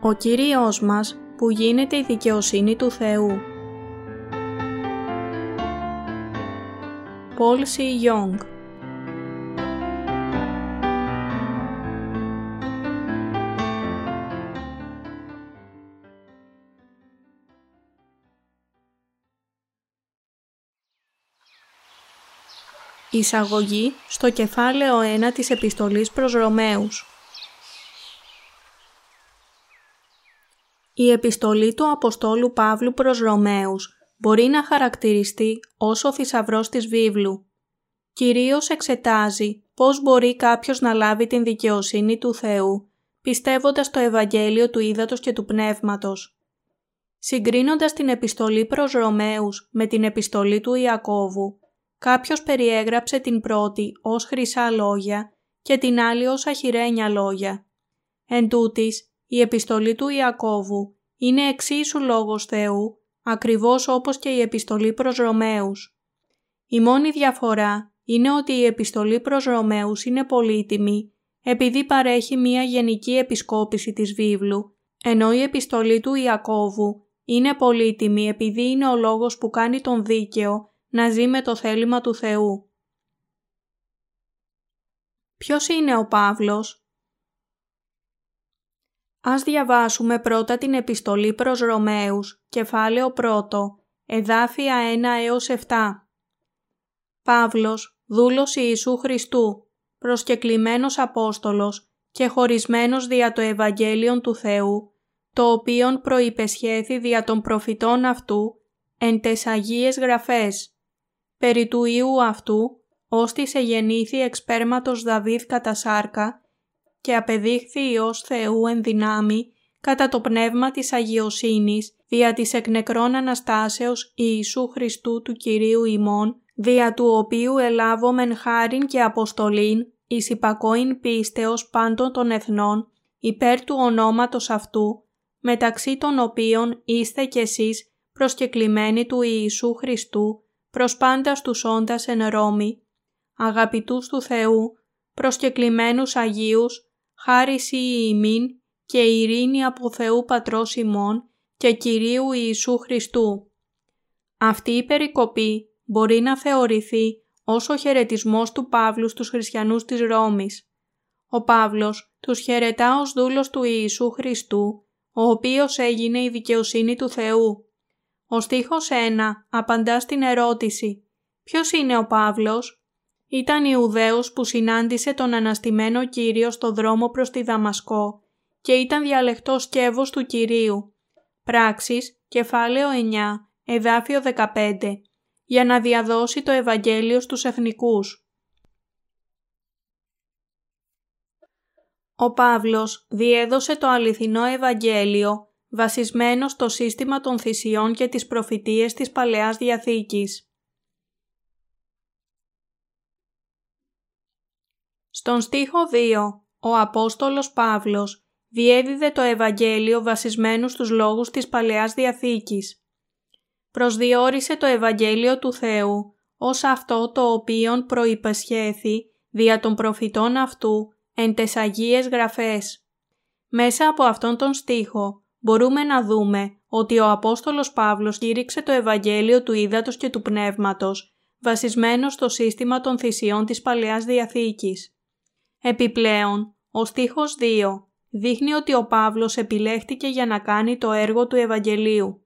Ο Κύριος μας που γίνεται η δικαιοσύνη του Θεού. Πολ Σι Γιόγκ Εισαγωγή στο κεφάλαιο 1 της Επιστολής προς Ρωμαίους Η επιστολή του Αποστόλου Παύλου προς Ρωμαίους μπορεί να χαρακτηριστεί ως ο θησαυρός της βίβλου. Κυρίως εξετάζει πώς μπορεί κάποιος να λάβει την δικαιοσύνη του Θεού, πιστεύοντας το Ευαγγέλιο του Ήδατος και του Πνεύματος. Συγκρίνοντας την επιστολή προς Ρωμαίους με την επιστολή του Ιακώβου, κάποιος περιέγραψε την πρώτη ως χρυσά λόγια και την άλλη ως αχυρένια λόγια. Εν τούτης, η επιστολή του Ιακώβου είναι εξίσου λόγος Θεού, ακριβώς όπως και η επιστολή προς Ρωμαίους. Η μόνη διαφορά είναι ότι η επιστολή προς Ρωμαίους είναι πολύτιμη επειδή παρέχει μία γενική επισκόπηση της βίβλου, ενώ η επιστολή του Ιακώβου είναι πολύτιμη επειδή είναι ο λόγος που κάνει τον δίκαιο να ζει με το θέλημα του Θεού. Ποιος είναι ο Παύλος; Ας διαβάσουμε πρώτα την επιστολή προς Ρωμαίους, κεφάλαιο 1, εδάφια 1 έως 7. Παύλος, δούλος Ιησού Χριστού, προσκεκλημένος Απόστολος και χωρισμένος δια το Ευαγγέλιον του Θεού, το οποίον προϋπεσχέθη δια των προφητών αυτού, εν τες Αγίες Γραφές. Περί του Ιού αυτού, ώστις εγεννήθη εξπέρματος Δαβίδ κατά σάρκα, και απεδείχθη Υιός Θεού εν δυνάμει κατά το πνεύμα της αγιοσύνης δια της εκ νεκρών Αναστάσεως Ιησού Χριστού του Κυρίου ημών, δια του οποίου ελάβομεν χάριν και αποστολήν εις υπακόην πίστεως πάντων των εθνών, υπέρ του ονόματος αυτού, μεταξύ των οποίων είστε κι εσείς προσκεκλημένοι του Ιησού Χριστού, προς πάντα τους όντας εν Ρώμη, αγαπητούς του Θεού, προσκεκλημένους Αγίους, χάρις ή ημίν και ειρήνη από Θεού Πατρός ημών και Κυρίου Ιησού Χριστού. Αυτή η περικοπή μπορεί να θεωρηθεί ως ο χαιρετισμός του Παύλου στους χριστιανούς της Ρώμης. Ο Παύλος τους χαιρετά ως δούλος του Ιησού Χριστού, ο οποίος έγινε η δικαιοσύνη του Θεού. Ο στίχος 1 απαντά στην ερώτηση «Ποιος είναι ο Παύλος» Ήταν Ιουδαίος που συνάντησε τον αναστημένο Κύριο στο δρόμο προς τη Δαμασκό και ήταν διαλεκτός σκεύος του Κυρίου. Πράξεις, κεφάλαιο 9, εδάφιο 15, για να διαδώσει το Ευαγγέλιο στους εθνικούς. Ο Παύλος διέδωσε το αληθινό Ευαγγέλιο βασισμένο στο σύστημα των θυσιών και τις προφητείες της Παλαιάς Διαθήκης. Στον στίχο 2, ο Απόστολος Παύλος διέδιδε το Ευαγγέλιο βασισμένο στους λόγους της Παλαιάς Διαθήκης. Προσδιορίσε το Ευαγγέλιο του Θεού ως αυτό το οποίον προϋπεσχέθη δια των προφητών αυτού εν τες Αγίες Γραφές. Μέσα από αυτόν τον στίχο μπορούμε να δούμε ότι ο Απόστολος Παύλος κήρυξε το Ευαγγέλιο του Ήδατος και του Πνεύματος βασισμένο στο σύστημα των θυσιών της Παλαιάς Διαθήκης. Επιπλέον, ο στίχος 2 δείχνει ότι ο Παύλος επιλέχτηκε για να κάνει το έργο του Ευαγγελίου.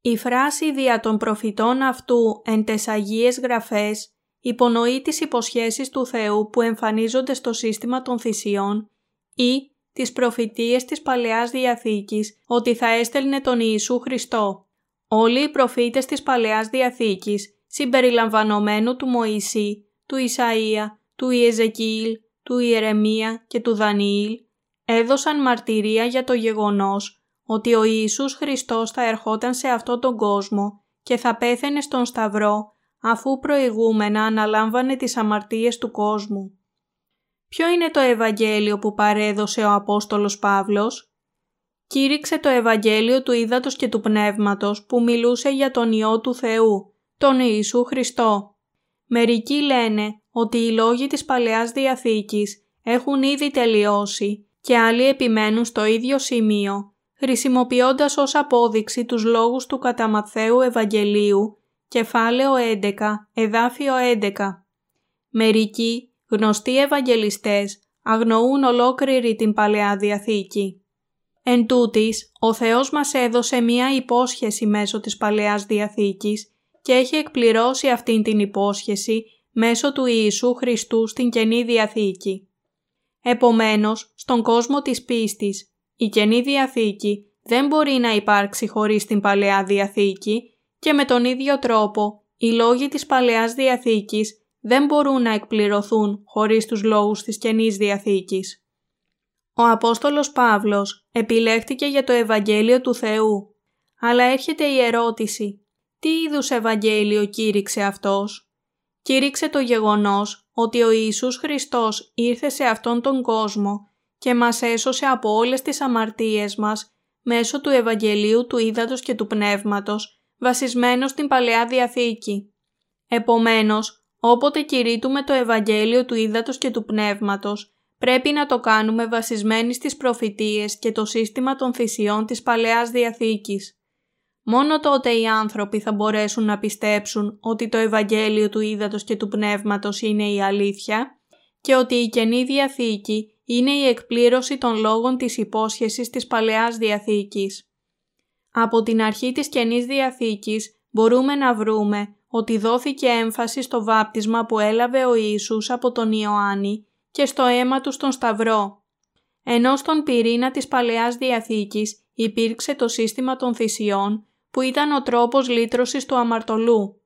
Η φράση δια των προφητών αυτού εν τες Αγίες Γραφές υπονοεί τις υποσχέσεις του Θεού που εμφανίζονται στο σύστημα των θυσιών ή τις προφητείες της Παλαιάς Διαθήκης ότι θα έστελνε τον Ιησού Χριστό. Όλοι οι προφήτες της Παλαιάς Διαθήκης, συμπεριλαμβανομένου του Μωυσή, του Ισαΐα, του Ιεζεκίλ, του Ιερεμία και του Δανιήλ έδωσαν μαρτυρία για το γεγονός ότι ο Ιησούς Χριστός θα ερχόταν σε αυτόν τον κόσμο και θα πέθαινε στον Σταυρό αφού προηγούμενα αναλάμβανε τις αμαρτίες του κόσμου. Ποιο είναι το Ευαγγέλιο που παρέδωσε ο Απόστολος Παύλος; Κήρυξε το Ευαγγέλιο του Ήδατος και του Πνεύματος που μιλούσε για τον Υιό του Θεού, τον Ιησού Χριστό. Μερικοί λένε ότι οι λόγοι της Παλαιάς Διαθήκης έχουν ήδη τελειώσει και άλλοι επιμένουν στο ίδιο σημείο, χρησιμοποιώντας ως απόδειξη τους λόγους του κατά Ματθαίου Ευαγγελίου, κεφάλαιο 11, εδάφιο 11. Μερικοί, γνωστοί Ευαγγελιστές, αγνοούν ολόκληρη την Παλαιά Διαθήκη. Εν τούτης, ο Θεός μας έδωσε μία υπόσχεση μέσω της Παλαιάς Διαθήκης και έχει εκπληρώσει αυτήν την υπόσχεση μέσω του Ιησού Χριστού στην Καινή Διαθήκη. Επομένως, στον κόσμο της πίστης, η Καινή Διαθήκη δεν μπορεί να υπάρξει χωρίς την Παλαιά Διαθήκη και με τον ίδιο τρόπο οι λόγοι της Παλαιάς Διαθήκης δεν μπορούν να εκπληρωθούν χωρίς τους λόγους της Καινής Διαθήκης. Ο Απόστολος Παύλος επιλέχθηκε για το Ευαγγέλιο του Θεού, αλλά έρχεται η ερώτηση «Τι είδους Ευαγγέλιο κήρυξε αυτός» κήρυξε το γεγονός ότι ο Ιησούς Χριστός ήρθε σε αυτόν τον κόσμο και μας έσωσε από όλες τις αμαρτίες μας μέσω του Ευαγγελίου του Ήδατος και του Πνεύματος, βασισμένος στην Παλαιά Διαθήκη. Επομένως, όποτε κηρύττουμε το Ευαγγέλιο του Ήδατος και του Πνεύματος, πρέπει να το κάνουμε βασισμένοι στις προφητείες και το σύστημα των θυσιών της Παλαιάς Διαθήκης. Μόνο τότε οι άνθρωποι θα μπορέσουν να πιστέψουν ότι το Ευαγγέλιο του Ήδατος και του Πνεύματος είναι η αλήθεια και ότι η Καινή Διαθήκη είναι η εκπλήρωση των λόγων της υπόσχεσης της Παλαιάς Διαθήκης. Από την αρχή της Καινής Διαθήκης μπορούμε να βρούμε ότι δόθηκε έμφαση στο βάπτισμα που έλαβε ο Ιησούς από τον Ιωάννη και στο αίμα του στον Σταυρό. Ενώ στον πυρήνα της Παλαιάς Διαθήκης υπήρξε το σύστημα των θυσιών που ήταν ο τρόπος λύτρωσης του αμαρτωλού.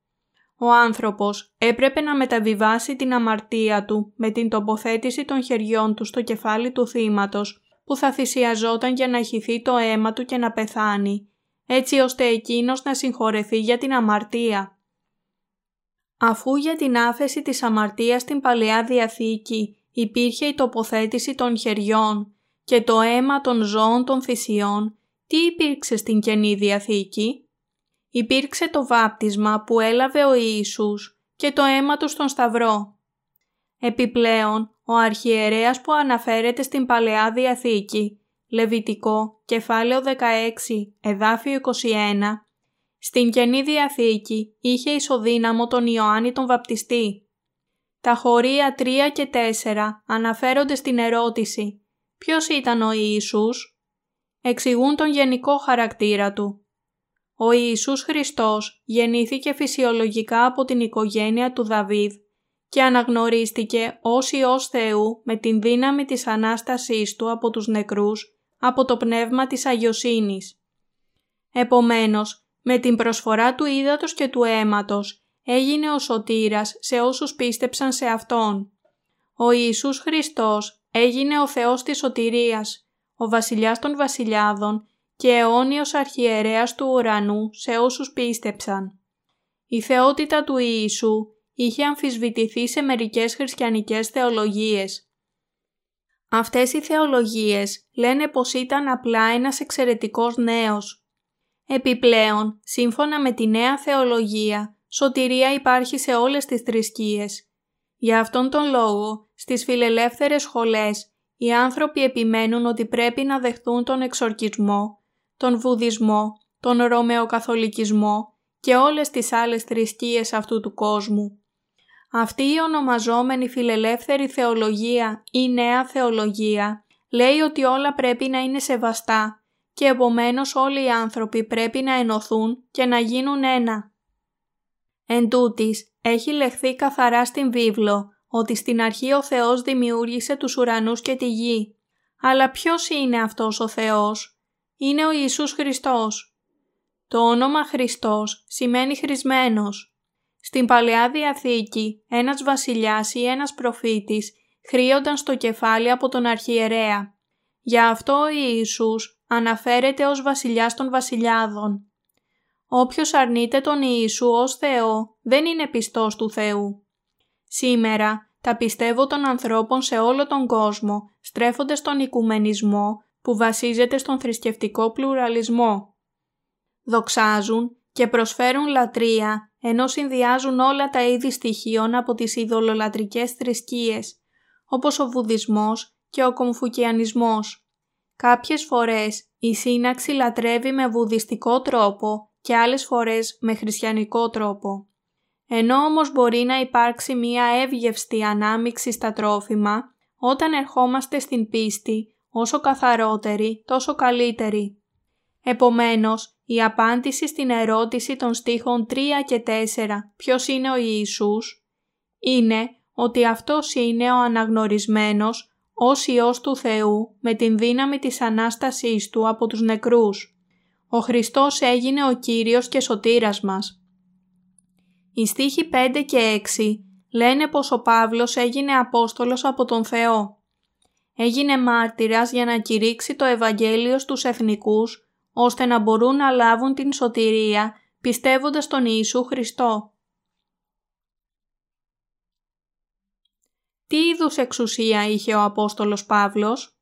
Ο άνθρωπος έπρεπε να μεταβιβάσει την αμαρτία του με την τοποθέτηση των χεριών του στο κεφάλι του θύματος που θα θυσιαζόταν για να χυθεί το αίμα του και να πεθάνει, έτσι ώστε εκείνος να συγχωρεθεί για την αμαρτία. Αφού για την άφεση της αμαρτίας στην Παλαιά Διαθήκη υπήρχε η τοποθέτηση των χεριών και το αίμα των ζώων των θυσιών, τι υπήρξε στην Καινή Διαθήκη; Υπήρξε το βάπτισμα που έλαβε ο Ιησούς και το αίμα του στον Σταυρό. Επιπλέον, ο αρχιερέας που αναφέρεται στην Παλαιά Διαθήκη, Λεβιτικό, κεφάλαιο 16, εδάφιο 21, στην Καινή Διαθήκη είχε ισοδύναμο τον Ιωάννη τον Βαπτιστή. Τα χωρία 3 και 4 αναφέρονται στην ερώτηση «Ποιος ήταν ο Ιησούς» εξηγούν τον γενικό χαρακτήρα του. Ο Ιησούς Χριστός γεννήθηκε φυσιολογικά από την οικογένεια του Δαβίδ και αναγνωρίστηκε ως Υιός Θεού με την δύναμη της Ανάστασής Του από τους νεκρούς από το πνεύμα της Αγιοσύνης. Επομένως, με την προσφορά του ύδατος και του αίματος έγινε ο σωτήρας σε όσους πίστεψαν σε Αυτόν. Ο Ιησούς Χριστός έγινε ο Θεός της σωτηρίας ο βασιλιάς των βασιλιάδων και αιώνιος αρχιερέας του ουρανού σε όσους πίστεψαν. Η θεότητα του Ιησού είχε αμφισβητηθεί σε μερικές χριστιανικές θεολογίες. Αυτές οι θεολογίες λένε πως ήταν απλά ένας εξαιρετικός νέος. Επιπλέον, σύμφωνα με τη νέα θεολογία, σωτηρία υπάρχει σε όλες τις θρησκείες. Για αυτόν τον λόγο, στις φιλελεύθερες σχολές οι άνθρωποι επιμένουν ότι πρέπει να δεχθούν τον εξορκισμό, τον βουδισμό, τον ρωμαιοκαθολικισμό και όλες τις άλλες θρησκείες αυτού του κόσμου. Αυτή η ονομαζόμενη φιλελεύθερη θεολογία ή νέα θεολογία λέει ότι όλα πρέπει να είναι σεβαστά και επομένως όλοι οι άνθρωποι πρέπει να ενωθούν και να γίνουν ένα. Εν τούτης, έχει λεχθεί καθαρά στην βίβλο ότι στην αρχή ο Θεός δημιούργησε τους ουρανούς και τη γη. Αλλά ποιος είναι αυτός ο Θεός; Είναι ο Ιησούς Χριστός. Το όνομα Χριστός σημαίνει χρησμένος. Στην Παλαιά Διαθήκη ένας βασιλιάς ή ένας προφήτης χρήονταν στο κεφάλι από τον αρχιερέα. Γι' αυτό ο Ιησούς αναφέρεται ως βασιλιάς των βασιλιάδων. Όποιος αρνείται τον Ιησού ως Θεό δεν είναι πιστός του Θεού. Σήμερα, τα πιστεύω των ανθρώπων σε όλο τον κόσμο στρέφονται στον οικουμενισμό που βασίζεται στον θρησκευτικό πλουραλισμό. Δοξάζουν και προσφέρουν λατρεία ενώ συνδυάζουν όλα τα είδη στοιχείων από τις ειδωλολατρικές θρησκείες, όπως ο βουδισμός και ο κομφουκιανισμός. Κάποιες φορές η σύναξη λατρεύει με βουδιστικό τρόπο και άλλες φορές με χριστιανικό τρόπο. Ενώ όμως μπορεί να υπάρξει μία εύγευστη ανάμιξη στα τρόφιμα, όταν ερχόμαστε στην πίστη, όσο καθαρότερη, τόσο καλύτερη. Επομένως, η απάντηση στην ερώτηση των στίχων 3 και 4 «Ποιος είναι ο Ιησούς» είναι ότι αυτός είναι ο αναγνωρισμένος ως Υιός του Θεού με την δύναμη της Ανάστασής Του από τους νεκρούς. Ο Χριστός έγινε ο Κύριος και Σωτήρας μας. Οι στίχοι 5 και 6 λένε πως ο Παύλος έγινε Απόστολος από τον Θεό. Έγινε μάρτυρας για να κηρύξει το Ευαγγέλιο στους εθνικούς, ώστε να μπορούν να λάβουν την σωτηρία πιστεύοντας τον Ιησού Χριστό. Τι είδους εξουσία είχε ο Απόστολος Παύλος;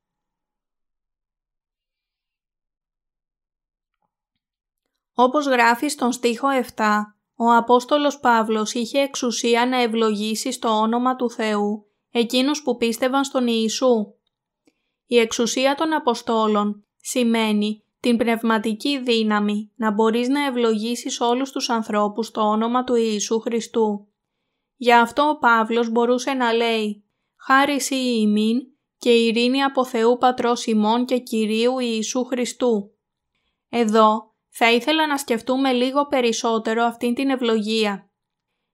Όπως γράφει στον στίχο 7, ο Απόστολος Παύλος είχε εξουσία να ευλογήσει στο όνομα του Θεού εκείνους που πίστευαν στον Ιησού. Η εξουσία των Αποστόλων σημαίνει την πνευματική δύναμη να μπορείς να ευλογήσεις όλους τους ανθρώπους στο όνομα του Ιησού Χριστού. Γι' αυτό ο Παύλος μπορούσε να λέει «Χάρη η ημίν και ειρήνη από Θεού Πατρός ημών και Κυρίου Ιησού Χριστού». Εδώ θα ήθελα να σκεφτούμε λίγο περισσότερο αυτήν την ευλογία.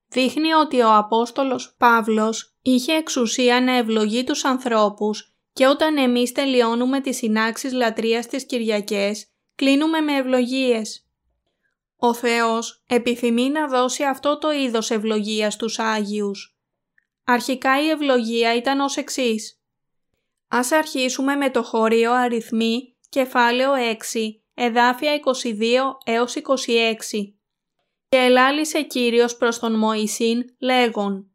Δείχνει ότι ο Απόστολος Παύλος είχε εξουσία να ευλογεί τους ανθρώπους και όταν εμείς τελειώνουμε τις συνάξεις λατρείας της Κυριακές, κλείνουμε με ευλογίες. Ο Θεός επιθυμεί να δώσει αυτό το είδος ευλογίας στους Άγιους. Αρχικά η ευλογία ήταν ως εξής. Ας αρχίσουμε με το χώριο αριθμή κεφάλαιο 6 εδάφια 22 έως 26. Και ελάλησε Κύριος προς τον Μωυσήν λέγον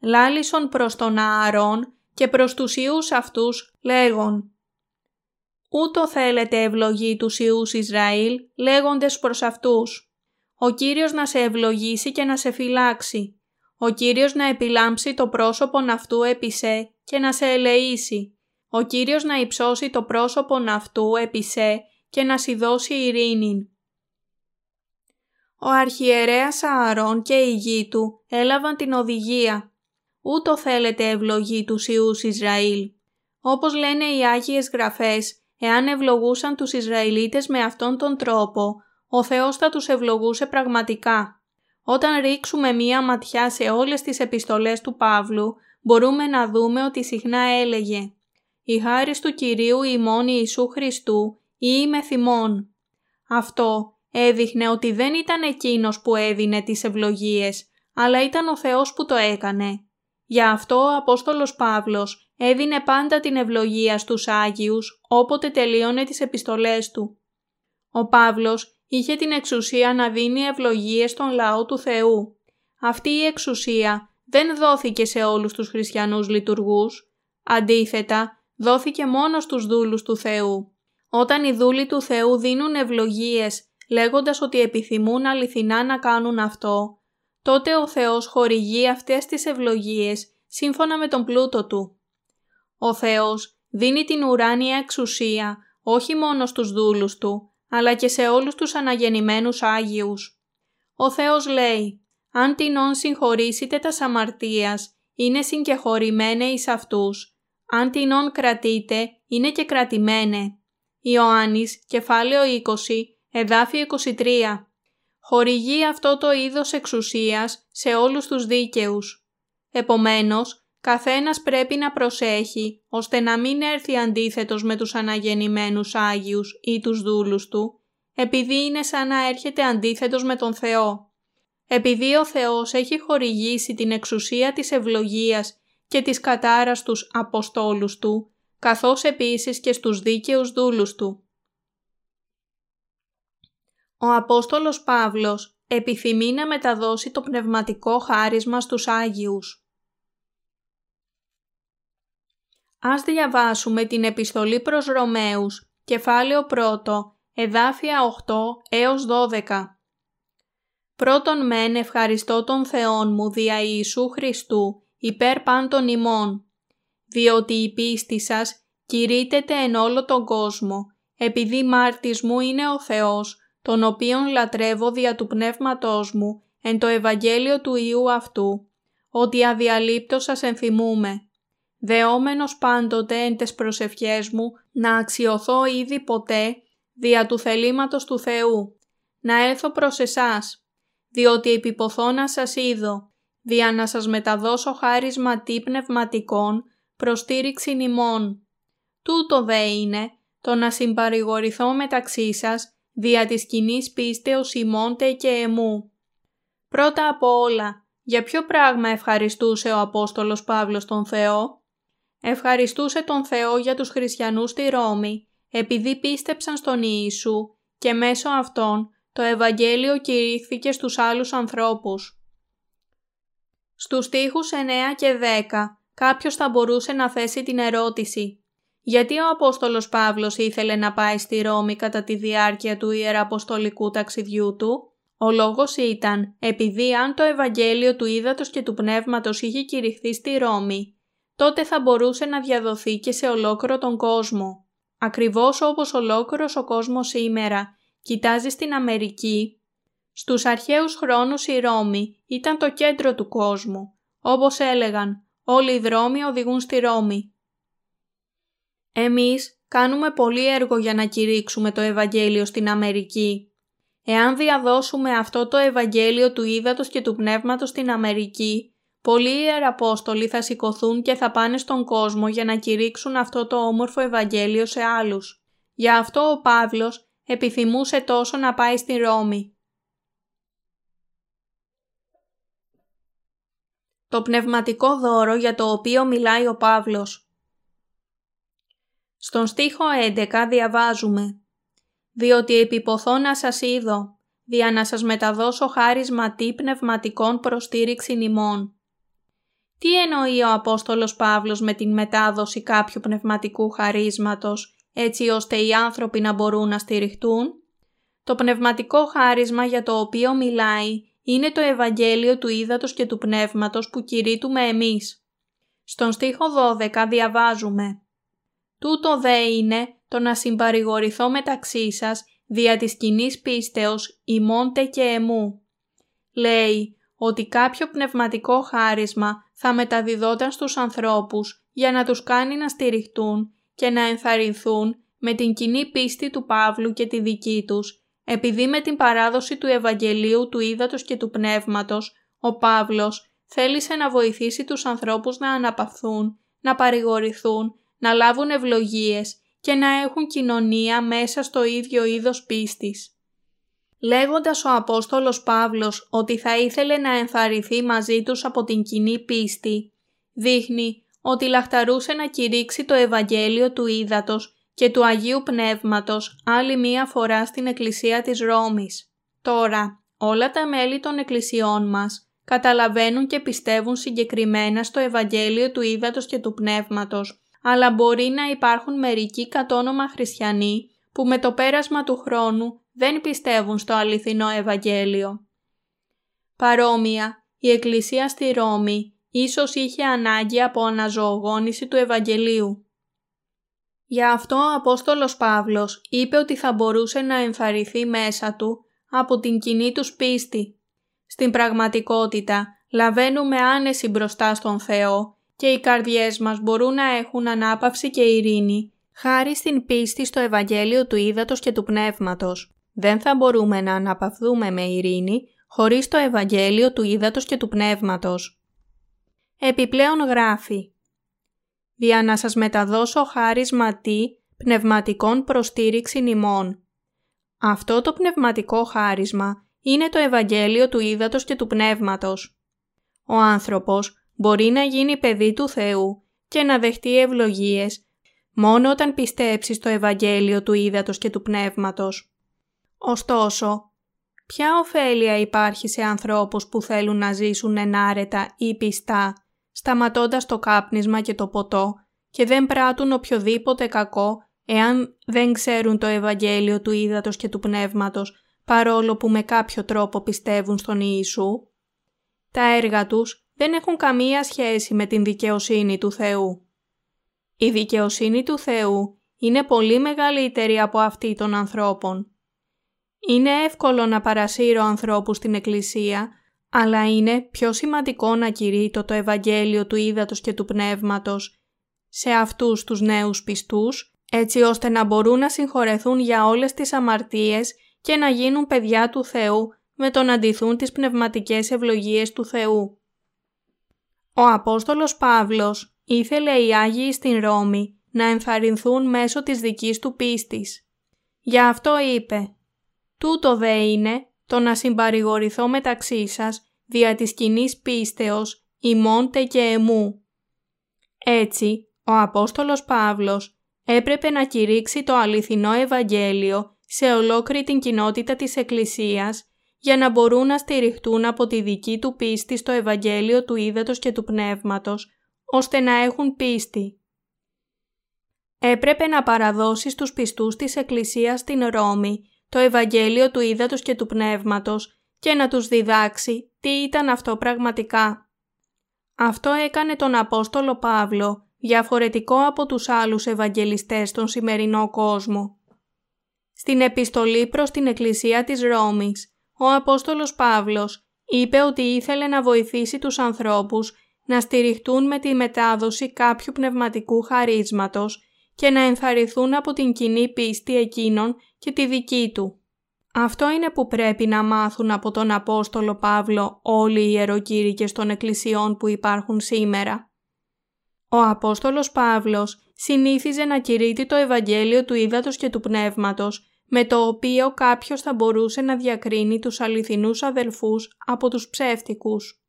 «Λάλησον προς τον Ααρών και προς τους Ιούς αυτούς λέγον «Ούτω θέλετε ευλογή τους Ιούς Ισραήλ λέγοντες προς αυτούς. «Ο Κύριος να σε ευλογήσει και να σε φυλάξει, ο Κύριος να επιλάμψει το πρόσωπον αυτού επί σε και να σε ελεήσει, ο Κύριος να υψώσει το πρόσωπον αυτού επί σε και να σι δώσει ειρήνη. Ο αρχιερέας Ααρών και η γη του έλαβαν την οδηγία. Ούτω θέλετε ευλογή τους Ιούς Ισραήλ. Όπως λένε οι Άγιες Γραφές, εάν ευλογούσαν τους Ισραηλίτες με αυτόν τον τρόπο, ο Θεός θα τους ευλογούσε πραγματικά. Όταν ρίξουμε μία ματιά σε όλες τις επιστολές του Παύλου, μπορούμε να δούμε ότι συχνά έλεγε «Η χάρις του Κυρίου ημών Ιησού Χριστού ή με θυμών. Αυτό έδειχνε ότι δεν ήταν εκείνος που έδινε τις ευλογίες, αλλά ήταν ο Θεός που το έκανε. Γι' αυτό ο Απόστολος Παύλος έδινε πάντα την ευλογία στους Άγιους όποτε τελείωνε τις επιστολές του. Ο Παύλος είχε την εξουσία να δίνει ευλογίες στον λαό του Θεού. Αυτή η εξουσία δεν δόθηκε σε όλους τους χριστιανούς λειτουργούς. Αντίθετα, δόθηκε μόνο στους δούλους του Θεού. Όταν οι δούλοι του Θεού δίνουν ευλογίες λέγοντας ότι επιθυμούν αληθινά να κάνουν αυτό, τότε ο Θεός χορηγεί αυτές τις ευλογίες σύμφωνα με τον πλούτο Του. Ο Θεός δίνει την ουράνια εξουσία όχι μόνο στους δούλους Του, αλλά και σε όλους τους αναγεννημένους Άγιους. Ο Θεός λέει «Αν όν συγχωρήσετε τα σαμαρτίας, είναι συγκεχωρημένε εις αυτούς. Αν όν κρατείτε, είναι και κρατημένε». Ιωάννης, κεφάλαιο 20, εδάφιο 23. Χορηγεί αυτό το είδος εξουσίας σε όλους τους δίκαιους. Επομένως, καθένας πρέπει να προσέχει ώστε να μην έρθει αντίθετος με τους αναγεννημένους Άγιους ή τους δούλους του, επειδή είναι σαν να έρχεται αντίθετος με τον Θεό. Επειδή ο Θεός έχει χορηγήσει την εξουσία της ευλογίας και της κατάρας τους Αποστόλους Του, καθώς επίσης και στους δίκαιους δούλους του. Ο Απόστολος Παύλος επιθυμεί να μεταδώσει το πνευματικό χάρισμα στους Άγιους. Ας διαβάσουμε την επιστολή προς Ρωμαίους, κεφάλαιο 1, εδάφια 8 έως 12. Πρώτον μεν ευχαριστώ τον Θεόν μου δια Ιησού Χριστού, υπέρ πάντων ημών, διότι η πίστη σας κηρύτεται εν όλο τον κόσμο, επειδή μάρτης μου είναι ο Θεός, τον οποίον λατρεύω δια του πνεύματός μου, εν το Ευαγγέλιο του Ιού αυτού, ότι αδιαλείπτως σας ενθυμούμε. Δεόμενος πάντοτε εν τες προσευχές μου να αξιωθώ ήδη ποτέ δια του θελήματος του Θεού, να έλθω προς εσάς, διότι επιποθώ να σας είδω, δια να σας μεταδώσω χάρισμα τι πνευματικών προστήριξη ημών. Τούτο δε είναι το να συμπαρηγορηθώ μεταξύ σας δια της κοινή πίστεως ημώντε και εμού. Πρώτα απ' όλα, για ποιο πράγμα ευχαριστούσε ο Απόστολος Παύλος τον Θεό; Ευχαριστούσε τον Θεό για τους χριστιανούς στη Ρώμη, επειδή πίστεψαν στον Ιησού και μέσω αυτών το Ευαγγέλιο κηρύχθηκε στους άλλους ανθρώπους. Στους στίχους 9 και 10 κάποιος θα μπορούσε να θέσει την ερώτηση γιατί ο Απόστολος Παύλος ήθελε να πάει στη Ρώμη κατά τη διάρκεια του ιεραποστολικού ταξιδιού του; Ο λόγος ήταν επειδή αν το Ευαγγέλιο του Ήδατος και του Πνεύματος είχε κηρυχθεί στη Ρώμη, τότε θα μπορούσε να διαδοθεί και σε ολόκληρο τον κόσμο. Ακριβώς όπως ολόκληρος ο κόσμος σήμερα κοιτάζει στην Αμερική, στους αρχαίους χρόνους η Ρώμη ήταν το κέντρο του κόσμου. Όπως έλεγαν, όλοι οι δρόμοι οδηγούν στη Ρώμη. Εμείς κάνουμε πολύ έργο για να κηρύξουμε το Ευαγγέλιο στην Αμερική. Εάν διαδώσουμε αυτό το Ευαγγέλιο του Ήδατος και του Πνεύματος στην Αμερική, πολλοί Ιεραπόστολοι θα σηκωθούν και θα πάνε στον κόσμο για να κηρύξουν αυτό το όμορφο Ευαγγέλιο σε άλλους. Γι' αυτό ο Παύλος επιθυμούσε τόσο να πάει στη Ρώμη. Το πνευματικό δώρο για το οποίο μιλάει ο Παύλος στον στίχο 11 διαβάζουμε «Διότι επιποθώ να σας είδω, δια να σας μεταδώσω χάρισμα τι πνευματικών προστήριξη ημών». Τι εννοεί ο Απόστολος Παύλος με την μετάδοση κάποιου πνευματικού χαρίσματος, έτσι ώστε οι άνθρωποι να μπορούν να στηριχτούν; Το πνευματικό χάρισμα για το οποίο μιλάει είναι το Ευαγγέλιο του Ήδατος και του Πνεύματος που κηρύττουμε εμείς. Στον στίχο 12 διαβάζουμε Τούτο δε είναι το να συμπαρηγορηθώ μεταξύ σας δια της κοινή πίστεως ημώντε και εμού. Λέει ότι κάποιο πνευματικό χάρισμα θα μεταδιδόταν στους ανθρώπους για να τους κάνει να στηριχτούν και να ενθαρρυνθούν με την κοινή πίστη του Παύλου και τη δική τους, επειδή με την παράδοση του Ευαγγελίου του Ήδατος και του Πνεύματος, ο Παύλος θέλησε να βοηθήσει τους ανθρώπους να αναπαυθούν, να παρηγορηθούν να λάβουν ευλογίες και να έχουν κοινωνία μέσα στο ίδιο είδος πίστης. Λέγοντας ο Απόστολος Παύλος ότι θα ήθελε να ενθαρρυνθεί μαζί τους από την κοινή πίστη, δείχνει ότι λαχταρούσε να κηρύξει το Ευαγγέλιο του Ήδατος και του Αγίου Πνεύματος άλλη μία φορά στην Εκκλησία της Ρώμης. Τώρα, όλα τα μέλη των εκκλησιών μας καταλαβαίνουν και πιστεύουν συγκεκριμένα στο Ευαγγέλιο του Ήδατος και του Πνεύματος αλλά μπορεί να υπάρχουν μερικοί κατόνομα χριστιανοί που με το πέρασμα του χρόνου δεν πιστεύουν στο αληθινό Ευαγγέλιο. Παρόμοια, η Εκκλησία στη Ρώμη ίσως είχε ανάγκη από αναζωογόνηση του Ευαγγελίου. Γι' αυτό ο Απόστολος Παύλος είπε ότι θα μπορούσε να ενθαρρυνθεί μέσα του από την κοινή τους πίστη. Στην πραγματικότητα, λαβαίνουμε άνεση μπροστά στον Θεό και οι καρδιές μας μπορούν να έχουν ανάπαυση και ειρήνη, χάρη στην πίστη στο Ευαγγέλιο του Ήδατος και του Πνεύματος. Δεν θα μπορούμε να αναπαυθούμε με ειρήνη χωρίς το Ευαγγέλιο του Ήδατος και του Πνεύματος. Επιπλέον γράφει «Δια να σας μεταδώσω χάρισμα τι πνευματικών προστήριξη ημών». Αυτό το πνευματικό χάρισμα είναι το Ευαγγέλιο του Ήδατος και του Πνεύματος. Ο άνθρωπος μπορεί να γίνει παιδί του Θεού και να δεχτεί ευλογίες μόνο όταν πιστέψει στο Ευαγγέλιο του Ήδατος και του Πνεύματος. Ωστόσο, ποια ωφέλεια υπάρχει σε ανθρώπους που θέλουν να ζήσουν ενάρετα ή πιστά, σταματώντας το κάπνισμα και το ποτό και δεν πράττουν οποιοδήποτε κακό εάν δεν ξέρουν το Ευαγγέλιο του Ήδατος και του Πνεύματος, παρόλο που με κάποιο τρόπο πιστεύουν στον Ιησού. Τα έργα τους δεν έχουν καμία σχέση με την δικαιοσύνη του Θεού. Η δικαιοσύνη του Θεού είναι πολύ μεγαλύτερη από αυτή των ανθρώπων. Είναι εύκολο να παρασύρω ανθρώπους στην Εκκλησία, αλλά είναι πιο σημαντικό να κηρύττω το Ευαγγέλιο του Ήδατος και του Πνεύματος σε αυτούς τους νέους πιστούς, έτσι ώστε να μπορούν να συγχωρεθούν για όλες τις αμαρτίες και να γίνουν παιδιά του Θεού με το να αντιθούν τις πνευματικές ευλογίες του Θεού. Ο Απόστολος Παύλος ήθελε οι Άγιοι στην Ρώμη να ενθαρρυνθούν μέσω της δικής του πίστης. Γι' αυτό είπε «Τούτο δε είναι το να συμπαρηγορηθώ μεταξύ σας δια της κοινή πίστεως ημώντε και εμού». Έτσι, ο Απόστολος Παύλος έπρεπε να κηρύξει το αληθινό Ευαγγέλιο σε ολόκληρη την κοινότητα της Εκκλησίας για να μπορούν να στηριχτούν από τη δική του πίστη στο Ευαγγέλιο του Ήδατος και του Πνεύματος, ώστε να έχουν πίστη. Έπρεπε να παραδώσει στους πιστούς της Εκκλησίας στην Ρώμη το Ευαγγέλιο του Ήδατος και του Πνεύματος και να τους διδάξει τι ήταν αυτό πραγματικά. Αυτό έκανε τον Απόστολο Παύλο διαφορετικό από τους άλλους Ευαγγελιστές στον σημερινό κόσμο. Στην επιστολή προς την Εκκλησία της Ρώμης, ο Απόστολος Παύλος είπε ότι ήθελε να βοηθήσει τους ανθρώπους να στηριχτούν με τη μετάδοση κάποιου πνευματικού χαρίσματος και να ενθαρρυνθούν από την κοινή πίστη εκείνων και τη δική του. Αυτό είναι που πρέπει να μάθουν από τον Απόστολο Παύλο όλοι οι ιεροκήρυκες των εκκλησιών που υπάρχουν σήμερα. Ο Απόστολος Παύλος συνήθιζε να κηρύττει το Ευαγγέλιο του Ήδατος και του Πνεύματος, με το οποίο κάποιος θα μπορούσε να διακρίνει τους αληθινούς αδελφούς από τους ψεύτικους.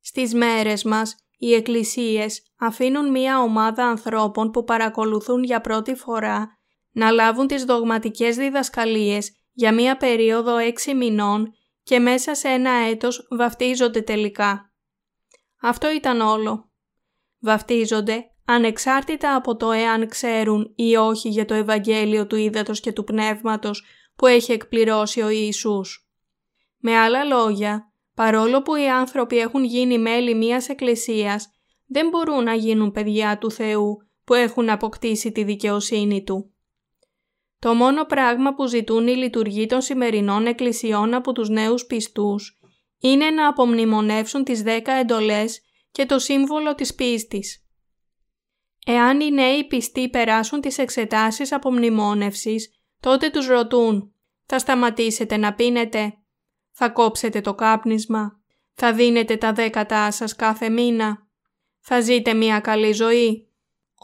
Στις μέρες μας, οι εκκλησίες αφήνουν μία ομάδα ανθρώπων που παρακολουθούν για πρώτη φορά να λάβουν τις δογματικές διδασκαλίες για μία περίοδο έξι μηνών και μέσα σε ένα έτος βαφτίζονται τελικά. Αυτό ήταν όλο. Βαφτίζονται ανεξάρτητα από το εάν ξέρουν ή όχι για το Ευαγγέλιο του Ήδατος και του Πνεύματος που έχει εκπληρώσει ο Ιησούς. Με άλλα λόγια, παρόλο που οι άνθρωποι έχουν γίνει μέλη μιας εκκλησίας, δεν μπορούν να γίνουν παιδιά του Θεού που έχουν αποκτήσει τη δικαιοσύνη Του. Το μόνο πράγμα που ζητούν οι λειτουργοί των σημερινών εκκλησιών από τους νέους πιστούς είναι να απομνημονεύσουν τις δέκα εντολές και το σύμβολο της πίστης. Εάν οι νέοι πιστοί περάσουν τις εξετάσεις απομνημόνευσης, τότε τους ρωτούν «Θα σταματήσετε να πίνετε» «Θα κόψετε το κάπνισμα» «Θα δίνετε τα δέκατά σας κάθε μήνα» «Θα ζείτε μια καλή ζωή»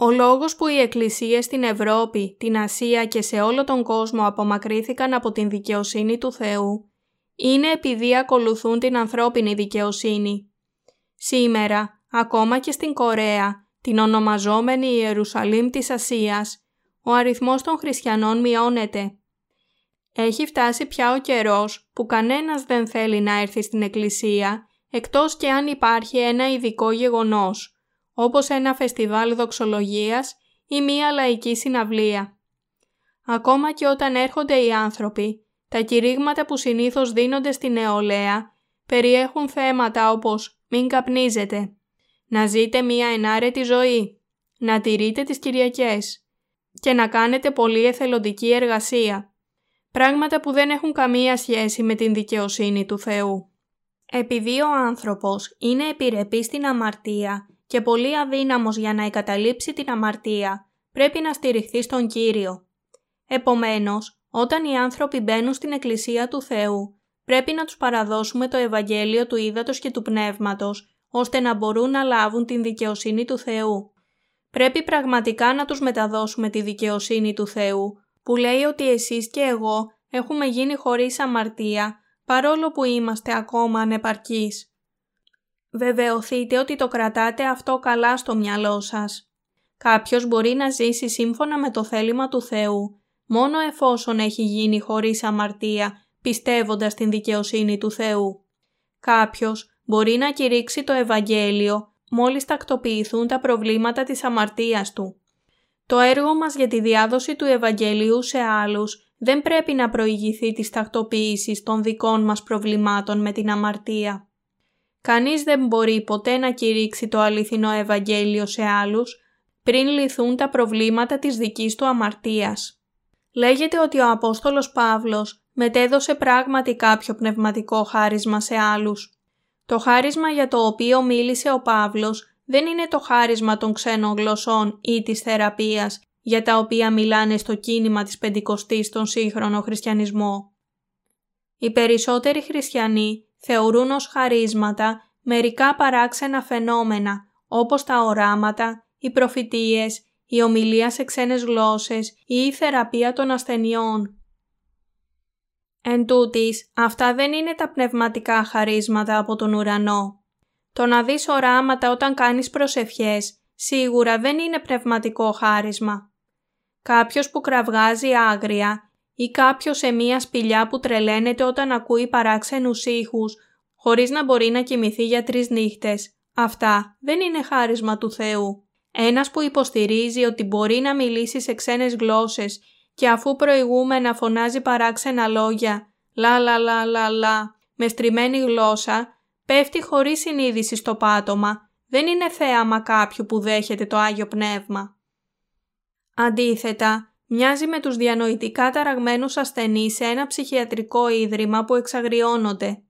Ο λόγος που οι εκκλησίες στην Ευρώπη, την Ασία και σε όλο τον κόσμο απομακρύθηκαν από την δικαιοσύνη του Θεού είναι επειδή ακολουθούν την ανθρώπινη δικαιοσύνη. Σήμερα, ακόμα και στην Κορέα, την ονομαζόμενη Ιερουσαλήμ της Ασίας, ο αριθμός των χριστιανών μειώνεται. Έχει φτάσει πια ο καιρός που κανένας δεν θέλει να έρθει στην εκκλησία, εκτός και αν υπάρχει ένα ειδικό γεγονός, όπως ένα φεστιβάλ δοξολογίας ή μία λαϊκή συναυλία. Ακόμα και όταν έρχονται οι άνθρωποι, τα κηρύγματα που συνήθως δίνονται στη νεολαία περιέχουν θέματα όπως «μην καπνίζετε», «να ζείτε μία ενάρετη ζωή», «να τηρείτε τις Κυριακές» και να κάνετε πολύ εθελοντική εργασία. Πράγματα που δεν έχουν καμία σχέση με την δικαιοσύνη του Θεού. Επειδή ο άνθρωπος είναι επιρρεπής στην αμαρτία και πολύ αδύναμος για να εγκαταλείψει την αμαρτία, πρέπει να στηριχθεί στον Κύριο. Επομένως, όταν οι άνθρωποι μπαίνουν στην Εκκλησία του Θεού, πρέπει να τους παραδώσουμε το Ευαγγέλιο του Ήδατος και του Πνεύματος, ώστε να μπορούν να λάβουν την δικαιοσύνη του Θεού. Πρέπει πραγματικά να τους μεταδώσουμε τη δικαιοσύνη του Θεού, που λέει ότι εσείς και εγώ έχουμε γίνει χωρίς αμαρτία, παρόλο που είμαστε ακόμα ανεπαρκείς. Βεβαιωθείτε ότι το κρατάτε αυτό καλά στο μυαλό σας. Κάποιος μπορεί να ζήσει σύμφωνα με το θέλημα του Θεού, μόνο εφόσον έχει γίνει χωρίς αμαρτία, πιστεύοντας την δικαιοσύνη του Θεού. Κάποιος μπορεί να κηρύξει το Ευαγγέλιο μόλις τακτοποιηθούν τα προβλήματα της αμαρτίας του. Το έργο μας για τη διάδοση του Ευαγγελίου σε άλλους δεν πρέπει να προηγηθεί της τακτοποίησης των δικών μας προβλημάτων με την αμαρτία. Κανείς δεν μπορεί ποτέ να κηρύξει το αληθινό Ευαγγέλιο σε άλλους πριν λυθούν τα προβλήματα της δικής του αμαρτίας. Λέγεται ότι ο Απόστολος Παύλος μετέδωσε πράγματι κάποιο πνευματικό χάρισμα σε άλλους. Το χάρισμα για το οποίο μίλησε ο Παύλος δεν είναι το χάρισμα των ξένων γλωσσών ή της θεραπείας για τα οποία μιλάνε στο κίνημα της Πεντηκοστής στον σύγχρονο χριστιανισμό. Οι περισσότεροι χριστιανοί θεωρούν ως χαρίσματα μερικά παράξενα φαινόμενα όπως τα οράματα, οι προφητείες, η ομιλία σε ξένες γλώσσες ή η θεραπεία των ασθενειών. Εν τούτης, αυτά δεν είναι τα πνευματικά χαρίσματα από τον ουρανό. Το να δεις οράματα όταν κάνεις προσευχές σίγουρα δεν είναι πνευματικό χάρισμα. Κάποιος που κραυγάζει άγρια ή κάποιος σε μία σπηλιά που τρελαίνεται όταν ακούει παράξενους ήχους χωρίς να μπορεί να κοιμηθεί για τρεις νύχτες. Αυτά δεν είναι χάρισμα του Θεού. Ένας που υποστηρίζει ότι μπορεί να μιλήσει σε ξένες γλώσσες και αφού προηγούμενα φωνάζει παράξενα λόγια, λα λα λα λα λα, με στριμμένη γλώσσα, πέφτει χωρίς συνείδηση στο πάτωμα, δεν είναι θέαμα κάποιου που δέχεται το Άγιο Πνεύμα. Αντίθετα, μοιάζει με τους διανοητικά ταραγμένους ασθενείς σε ένα ψυχιατρικό ίδρυμα που εξαγριώνονται.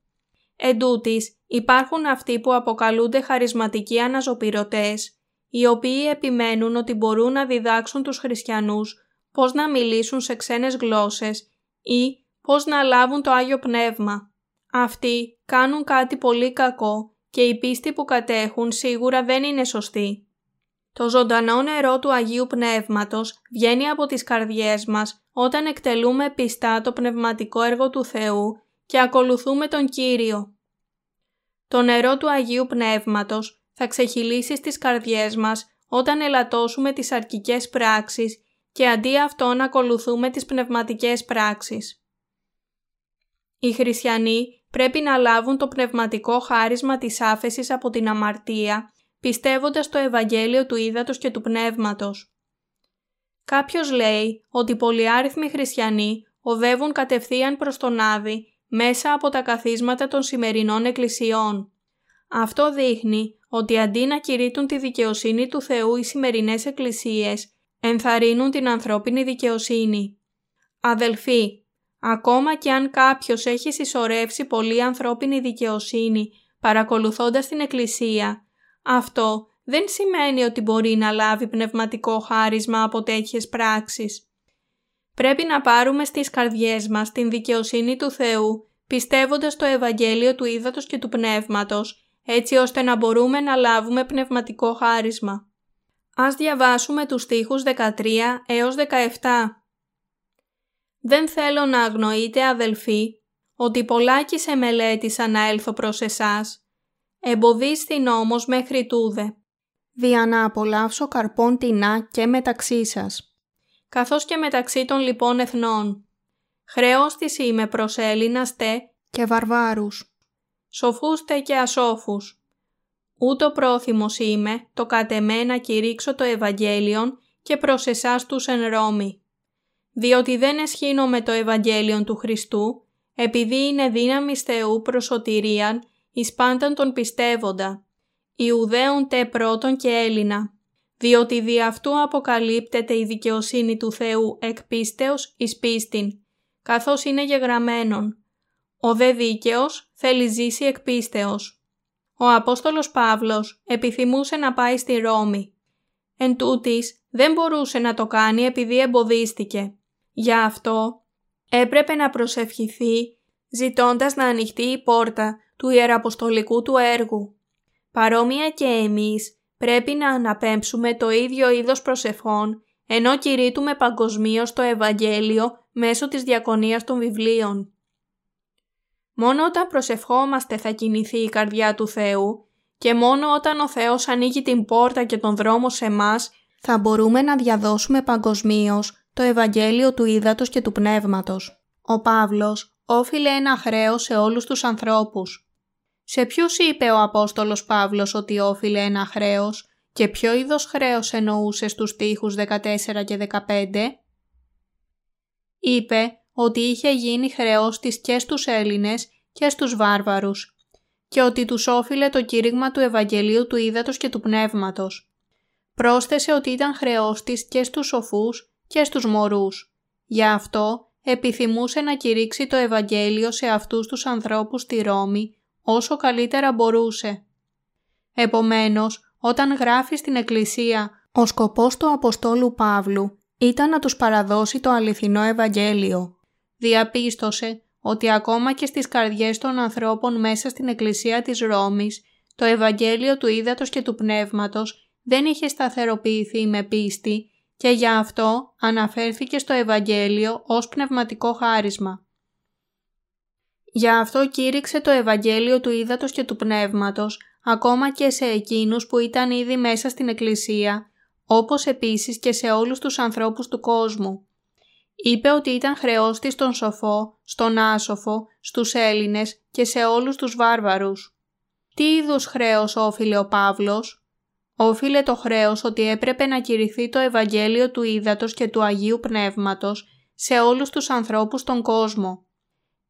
Εν τούτης, υπάρχουν αυτοί που αποκαλούνται χαρισματικοί αναζωπηρωτές, οι οποίοι επιμένουν ότι μπορούν να διδάξουν τους χριστιανούς πώς να μιλήσουν σε ξένες γλώσσες ή πώς να λάβουν το Άγιο Πνεύμα. Αυτοί κάνουν κάτι πολύ κακό και η πίστη που κατέχουν σίγουρα δεν είναι σωστή. Το ζωντανό νερό του Αγίου Πνεύματος βγαίνει από τις καρδιές μας όταν εκτελούμε πιστά το πνευματικό έργο του Θεού και ακολουθούμε τον Κύριο. Το νερό του Αγίου Πνεύματος θα ξεχυλήσει στις καρδιές μας όταν ελαττώσουμε τις αρκικές πράξεις και αντί αυτό να ακολουθούμε τις πνευματικές πράξεις. Οι χριστιανοί πρέπει να λάβουν το πνευματικό χάρισμα της άφεσης από την αμαρτία, πιστεύοντας το Ευαγγέλιο του Ήδατος και του Πνεύματος. Κάποιος λέει ότι πολυάριθμοι χριστιανοί οδεύουν κατευθείαν προς τον Άδη μέσα από τα καθίσματα των σημερινών εκκλησιών. Αυτό δείχνει ότι αντί να κηρύττουν τη δικαιοσύνη του Θεού οι σημερινές εκκλησίες, ενθαρρύνουν την ανθρώπινη δικαιοσύνη. Αδελφοί, ακόμα και αν κάποιος έχει συσσωρεύσει πολύ ανθρώπινη δικαιοσύνη παρακολουθώντας την Εκκλησία, αυτό δεν σημαίνει ότι μπορεί να λάβει πνευματικό χάρισμα από τέτοιες πράξεις. Πρέπει να πάρουμε στις καρδιές μας την δικαιοσύνη του Θεού, πιστεύοντας το Ευαγγέλιο του Ήδατος και του Πνεύματος, έτσι ώστε να μπορούμε να λάβουμε πνευματικό χάρισμα. Ας διαβάσουμε τους στίχους 13 έως 17. Δεν θέλω να αγνοείτε αδελφοί, ότι πολλάκι σε μελέτησα να έλθω προς εσάς. Εμποδίστην όμως μέχρι τούδε. Δια να απολαύσω καρπών τεινά και μεταξύ σας καθώς και μεταξύ των λοιπόν εθνών. Χρέος της είμαι προς Έλληνας τε και βαρβάρους, σοφούς τε και ασόφους. Ούτω πρόθυμος είμαι το κατ' εμέ να κηρύξω το Ευαγγέλιον και προς εσάς τους εν Ρώμη. Διότι δεν εσχύνω με το Ευαγγέλιον του Χριστού, επειδή είναι δύναμη Θεού προς σωτηρίαν εις πάνταν τον πιστεύοντα, Ιουδαίων τε πρώτον και Έλληνα, διότι δι' αυτού αποκαλύπτεται η δικαιοσύνη του Θεού εκ πίστεως εις πίστην, καθώς είναι γεγραμμένον. Ο δε δίκαιος θέλει ζήσει εκ πίστεως. Ο Απόστολος Παύλος επιθυμούσε να πάει στη Ρώμη. Εν τούτης, δεν μπορούσε να το κάνει επειδή εμποδίστηκε. Γι' αυτό έπρεπε να προσευχηθεί ζητώντας να ανοιχτεί η πόρτα του ιεραποστολικού του έργου. Παρόμοια και εμείς πρέπει να αναπέμψουμε το ίδιο είδος προσευχών, ενώ κηρύττουμε παγκοσμίως το Ευαγγέλιο μέσω της διακονίας των βιβλίων. Μόνο όταν προσευχόμαστε θα κινηθεί η καρδιά του Θεού και μόνο όταν ο Θεός ανοίγει την πόρτα και τον δρόμο σε μας θα μπορούμε να διαδώσουμε παγκοσμίως το Ευαγγέλιο του Ήδατος και του Πνεύματος. Ο Παύλος όφιλε ένα χρέο σε όλους τους ανθρώπους. Σε ποιους είπε ο Απόστολος Παύλος ότι όφιλε ένα χρέος και ποιο είδος χρέος εννοούσε στους στίχους 14 και 15? Είπε ότι είχε γίνει χρέος της και στους Έλληνες και στους βάρβαρους και ότι τους όφιλε το κήρυγμα του Ευαγγελίου του Ήδατος και του Πνεύματος. Πρόσθεσε ότι ήταν χρεός της και στους σοφούς και στους μωρούς. Γι' αυτό επιθυμούσε να κηρύξει το Ευαγγέλιο σε αυτούς τους ανθρώπους στη Ρώμη όσο καλύτερα μπορούσε. Επομένως, όταν γράφει στην Εκκλησία ο σκοπός του Αποστόλου Παύλου ήταν να τους παραδώσει το αληθινό Ευαγγέλιο. Διαπίστωσε ότι ακόμα και στις καρδιές των ανθρώπων μέσα στην Εκκλησία της Ρώμης το Ευαγγέλιο του Ήδατος και του Πνεύματος δεν είχε σταθεροποιηθεί με πίστη και γι' αυτό αναφέρθηκε στο Ευαγγέλιο ως πνευματικό χάρισμα. Γι' αυτό κήρυξε το Ευαγγέλιο του Ήδατος και του Πνεύματος ακόμα και σε εκείνους που ήταν ήδη μέσα στην Εκκλησία, όπως επίσης και σε όλους τους ανθρώπους του κόσμου. Είπε ότι ήταν χρεός της στον σοφό, στον άσοφο, στους Έλληνες και σε όλους τους βάρβαρους. Τι είδους χρέος όφιλε ο Παύλος; Όφιλε το χρέος ότι έπρεπε να κηρυθεί το Ευαγγέλιο του Ήδατος και του Αγίου Πνεύματος σε όλους τους ανθρώπους στον κόσμο.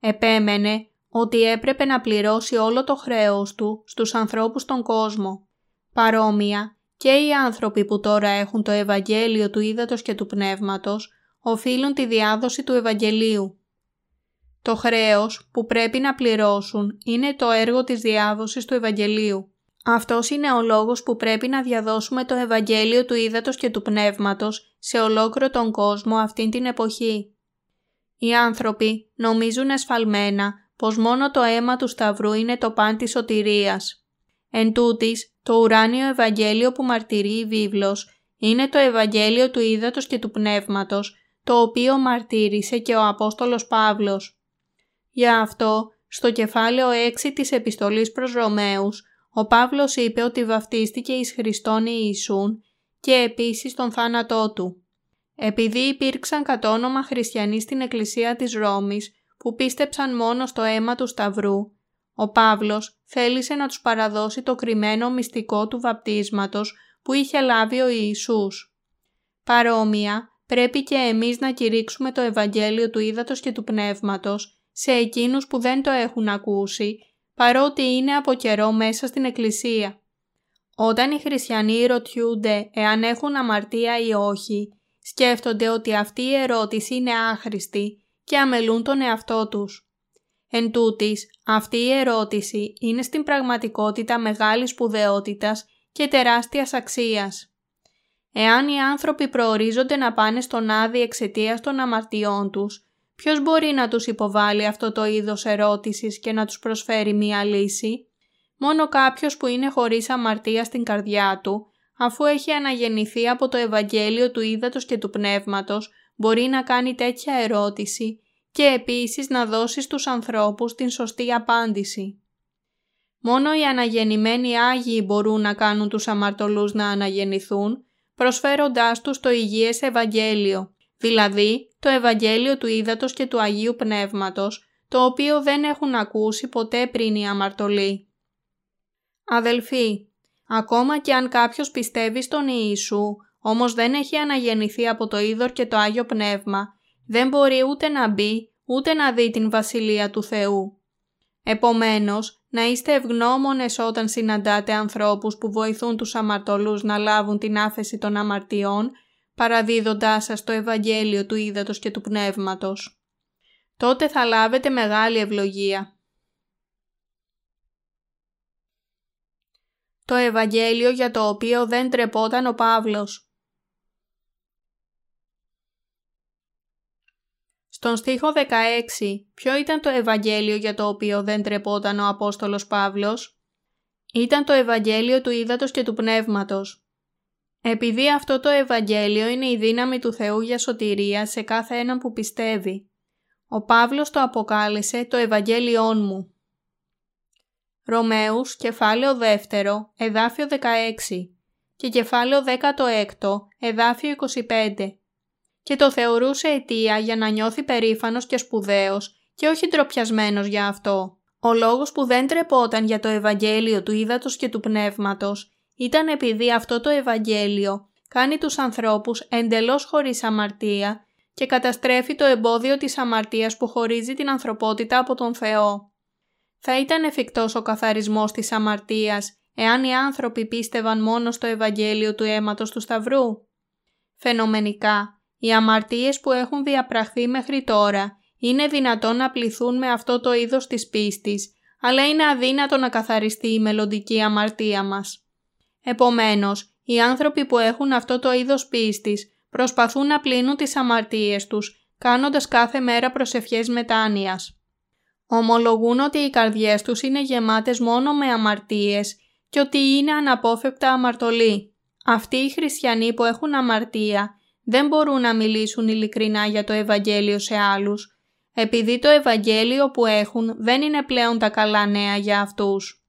Επέμενε ότι έπρεπε να πληρώσει όλο το χρέος του στους ανθρώπους στον κόσμο. Παρόμοια και οι άνθρωποι που τώρα έχουν το Ευαγγέλιο του Ήδατος και του Πνεύματος οφείλουν τη διάδοση του Ευαγγελίου. Το χρέος που πρέπει να πληρώσουν είναι το έργο της διάδοσης του Ευαγγελίου. Αυτός είναι ο λόγος που πρέπει να διαδώσουμε το Ευαγγέλιο του Ήδατος και του Πνεύματος σε ολόκληρο τον κόσμο αυτήν την εποχή. Οι άνθρωποι νομίζουν εσφαλμένα πως μόνο το αίμα του Σταυρού είναι το παν της σωτηρίας. Εν τούτης, το ουράνιο Ευαγγέλιο που μαρτυρεί η βίβλος είναι το Ευαγγέλιο του Ήδατος και του Πνεύματος, το οποίο μαρτύρησε και ο Απόστολος Παύλος. Γι' αυτό, στο κεφάλαιο 6 της επιστολής προς Ρωμαίους, ο Παύλος είπε ότι βαφτίστηκε εις Χριστόν Ιησούν και επίσης τον θάνατό του. Επειδή υπήρξαν κατ' όνομα χριστιανοί στην Εκκλησία της Ρώμης που πίστεψαν μόνο στο αίμα του Σταυρού, ο Παύλος θέλησε να τους παραδώσει το κρυμμένο μυστικό του βαπτίσματος που είχε λάβει ο Ιησούς. Παρόμοια, πρέπει και εμείς να κηρύξουμε το Ευαγγέλιο του Ήδατος και του Πνεύματος σε εκείνους που δεν το έχουν ακούσει, παρότι είναι από καιρό μέσα στην Εκκλησία. Όταν οι χριστιανοί ρωτιούνται εάν έχουν αμαρτία ή όχι, σκέφτονται ότι αυτή η ερώτηση είναι άχρηστη και αμελούν τον εαυτό τους. Εν τούτης, αυτή η ερώτηση είναι στην πραγματικότητα μεγάλης σπουδαιότητας και τεράστιας αξίας. Εάν οι άνθρωποι προορίζονται να πάνε στον άδει εξαιτίας των αμαρτιών τους, ποιος μπορεί να τους υποβάλει αυτό το είδος ερώτησης και να τους προσφέρει μία λύση; Μόνο κάποιος που είναι χωρίς αμαρτία στην καρδιά του, αφού έχει αναγεννηθεί από το Ευαγγέλιο του Ήδατος και του Πνεύματος, μπορεί να κάνει τέτοια ερώτηση και επίσης να δώσει στους ανθρώπους την σωστή απάντηση. Μόνο οι αναγεννημένοι Άγιοι μπορούν να κάνουν τους αμαρτωλούς να αναγεννηθούν, προσφέροντάς τους το υγιές Ευαγγέλιο, δηλαδή το Ευαγγέλιο του Ήδατος και του Αγίου Πνεύματος, το οποίο δεν έχουν ακούσει ποτέ πριν οι αμαρτωλοί. Αδελφοί, ακόμα και αν κάποιος πιστεύει στον Ιησού, όμως δεν έχει αναγεννηθεί από το Είδωρ και το Άγιο Πνεύμα, δεν μπορεί ούτε να μπει, ούτε να δει την Βασιλεία του Θεού. Επομένως, να είστε ευγνώμονες όταν συναντάτε ανθρώπους που βοηθούν τους αμαρτωλούς να λάβουν την άφεση των αμαρτιών, παραδίδοντάς σας το Ευαγγέλιο του Ήδατος και του Πνεύματος. Τότε θα λάβετε μεγάλη ευλογία. Το Ευαγγέλιο για το οποίο δεν τρεπόταν ο Παύλος Στον στίχο 16, ποιο ήταν το Ευαγγέλιο για το οποίο δεν τρεπόταν ο Απόστολος Παύλος; Ήταν το Ευαγγέλιο του Ήδατος και του Πνεύματος. Επειδή αυτό το Ευαγγέλιο είναι η δύναμη του Θεού για σωτηρία σε κάθε έναν που πιστεύει. Ο Παύλος το αποκάλεσε το Ευαγγέλιόν μου. Ρωμαίους, κεφάλαιο 2, εδάφιο 16 και κεφάλαιο 16, εδάφιο 25 και το θεωρούσε αιτία για να νιώθει περήφανος και σπουδαίος και όχι ντροπιασμένος για αυτό. Ο λόγος που δεν τρεπόταν για το Ευαγγέλιο του Ήδατος και του Πνεύματος ήταν επειδή αυτό το Ευαγγέλιο κάνει τους ανθρώπους εντελώς χωρίς αμαρτία και καταστρέφει το εμπόδιο της αμαρτίας που χωρίζει την ανθρωπότητα από τον Θεό. Θα ήταν εφικτός ο καθαρισμός της αμαρτίας εάν οι άνθρωποι πίστευαν μόνο στο Ευαγγέλιο του αίματος του Σταυρού. Φαινομενικά, οι αμαρτίες που έχουν διαπραχθεί μέχρι τώρα είναι δυνατόν να πληθούν με αυτό το είδος της πίστης, αλλά είναι αδύνατο να καθαριστεί η μελλοντική αμαρτία μας. Επομένως, οι άνθρωποι που έχουν αυτό το είδος πίστης προσπαθούν να πλύνουν τις αμαρτίες τους, κάνοντας κάθε μέρα προσευχές μετάνοιας. Ομολογούν ότι οι καρδιές τους είναι γεμάτες μόνο με αμαρτίες και ότι είναι αναπόφευκτα αμαρτωλοί. Αυτοί οι χριστιανοί που έχουν αμαρτία δεν μπορούν να μιλήσουν ειλικρινά για το Ευαγγέλιο σε άλλους, επειδή το Ευαγγέλιο που έχουν δεν είναι πλέον τα καλά νέα για αυτούς.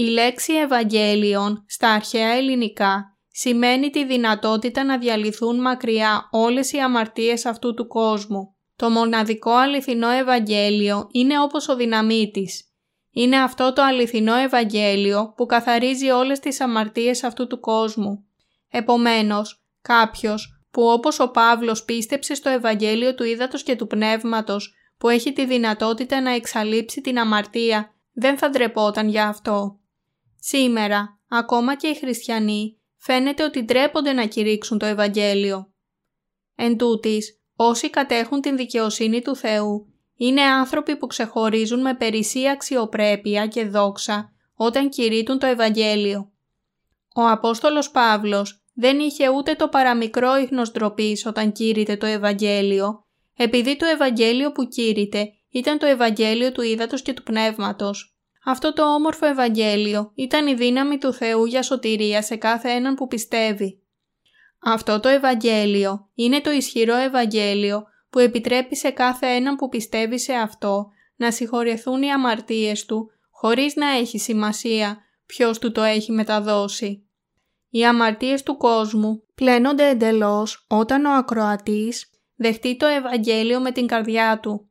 Η λέξη Ευαγγέλιον στα αρχαία ελληνικά σημαίνει τη δυνατότητα να διαλυθούν μακριά όλες οι αμαρτίες αυτού του κόσμου. Το μοναδικό αληθινό Ευαγγέλιο είναι όπως ο δυναμίτης. Είναι αυτό το αληθινό Ευαγγέλιο που καθαρίζει όλες τις αμαρτίες αυτού του κόσμου. Επομένως, κάποιος που όπως ο Παύλος πίστεψε στο Ευαγγέλιο του Ήδατος και του Πνεύματος που έχει τη δυνατότητα να εξαλείψει την αμαρτία, δεν θα ντρεπόταν για αυτό. Σήμερα, ακόμα και οι χριστιανοί, φαίνεται ότι ντρέπονται να κηρύξουν το Ευαγγέλιο. Εν τούτης, όσοι κατέχουν την δικαιοσύνη του Θεού, είναι άνθρωποι που ξεχωρίζουν με περισσή αξιοπρέπεια και δόξα όταν κηρύττουν το Ευαγγέλιο. Ο Απόστολος Παύλος δεν είχε ούτε το παραμικρό ίχνος ντροπής όταν κήρυτε το Ευαγγέλιο, επειδή το Ευαγγέλιο που κήρυτε ήταν το Ευαγγέλιο του Ήδατος και του Πνεύματος. Αυτό το όμορφο Ευαγγέλιο ήταν η δύναμη του Θεού για σωτηρία σε κάθε έναν που πιστεύει. Αυτό το Ευαγγέλιο είναι το ισχυρό Ευαγγέλιο που επιτρέπει σε κάθε έναν που πιστεύει σε αυτό να συγχωρεθούν οι αμαρτίες του χωρίς να έχει σημασία ποιος του το έχει μεταδώσει. Οι αμαρτίες του κόσμου πλένονται εντελώς όταν ο ακροατής δεχτεί το Ευαγγέλιο με την καρδιά του.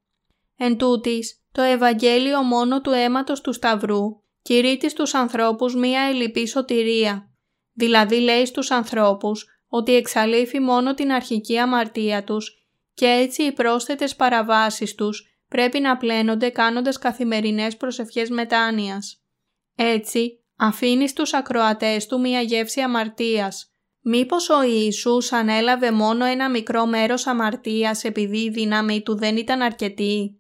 Εν τούτης, το Ευαγγέλιο μόνο του αίματος του Σταυρού κηρύττει στους ανθρώπους μία ελλειπή σωτηρία. Δηλαδή λέει στους ανθρώπους ότι εξαλείφει μόνο την αρχική αμαρτία τους και έτσι οι πρόσθετες παραβάσεις τους πρέπει να πλένονται κάνοντας καθημερινές προσευχές μετάνοιας. Έτσι, αφήνει στους ακροατές του μία γεύση αμαρτίας. Μήπως ο Ιησούς ανέλαβε μόνο ένα μικρό μέρος αμαρτίας επειδή η δύναμη του δεν ήταν αρκετή;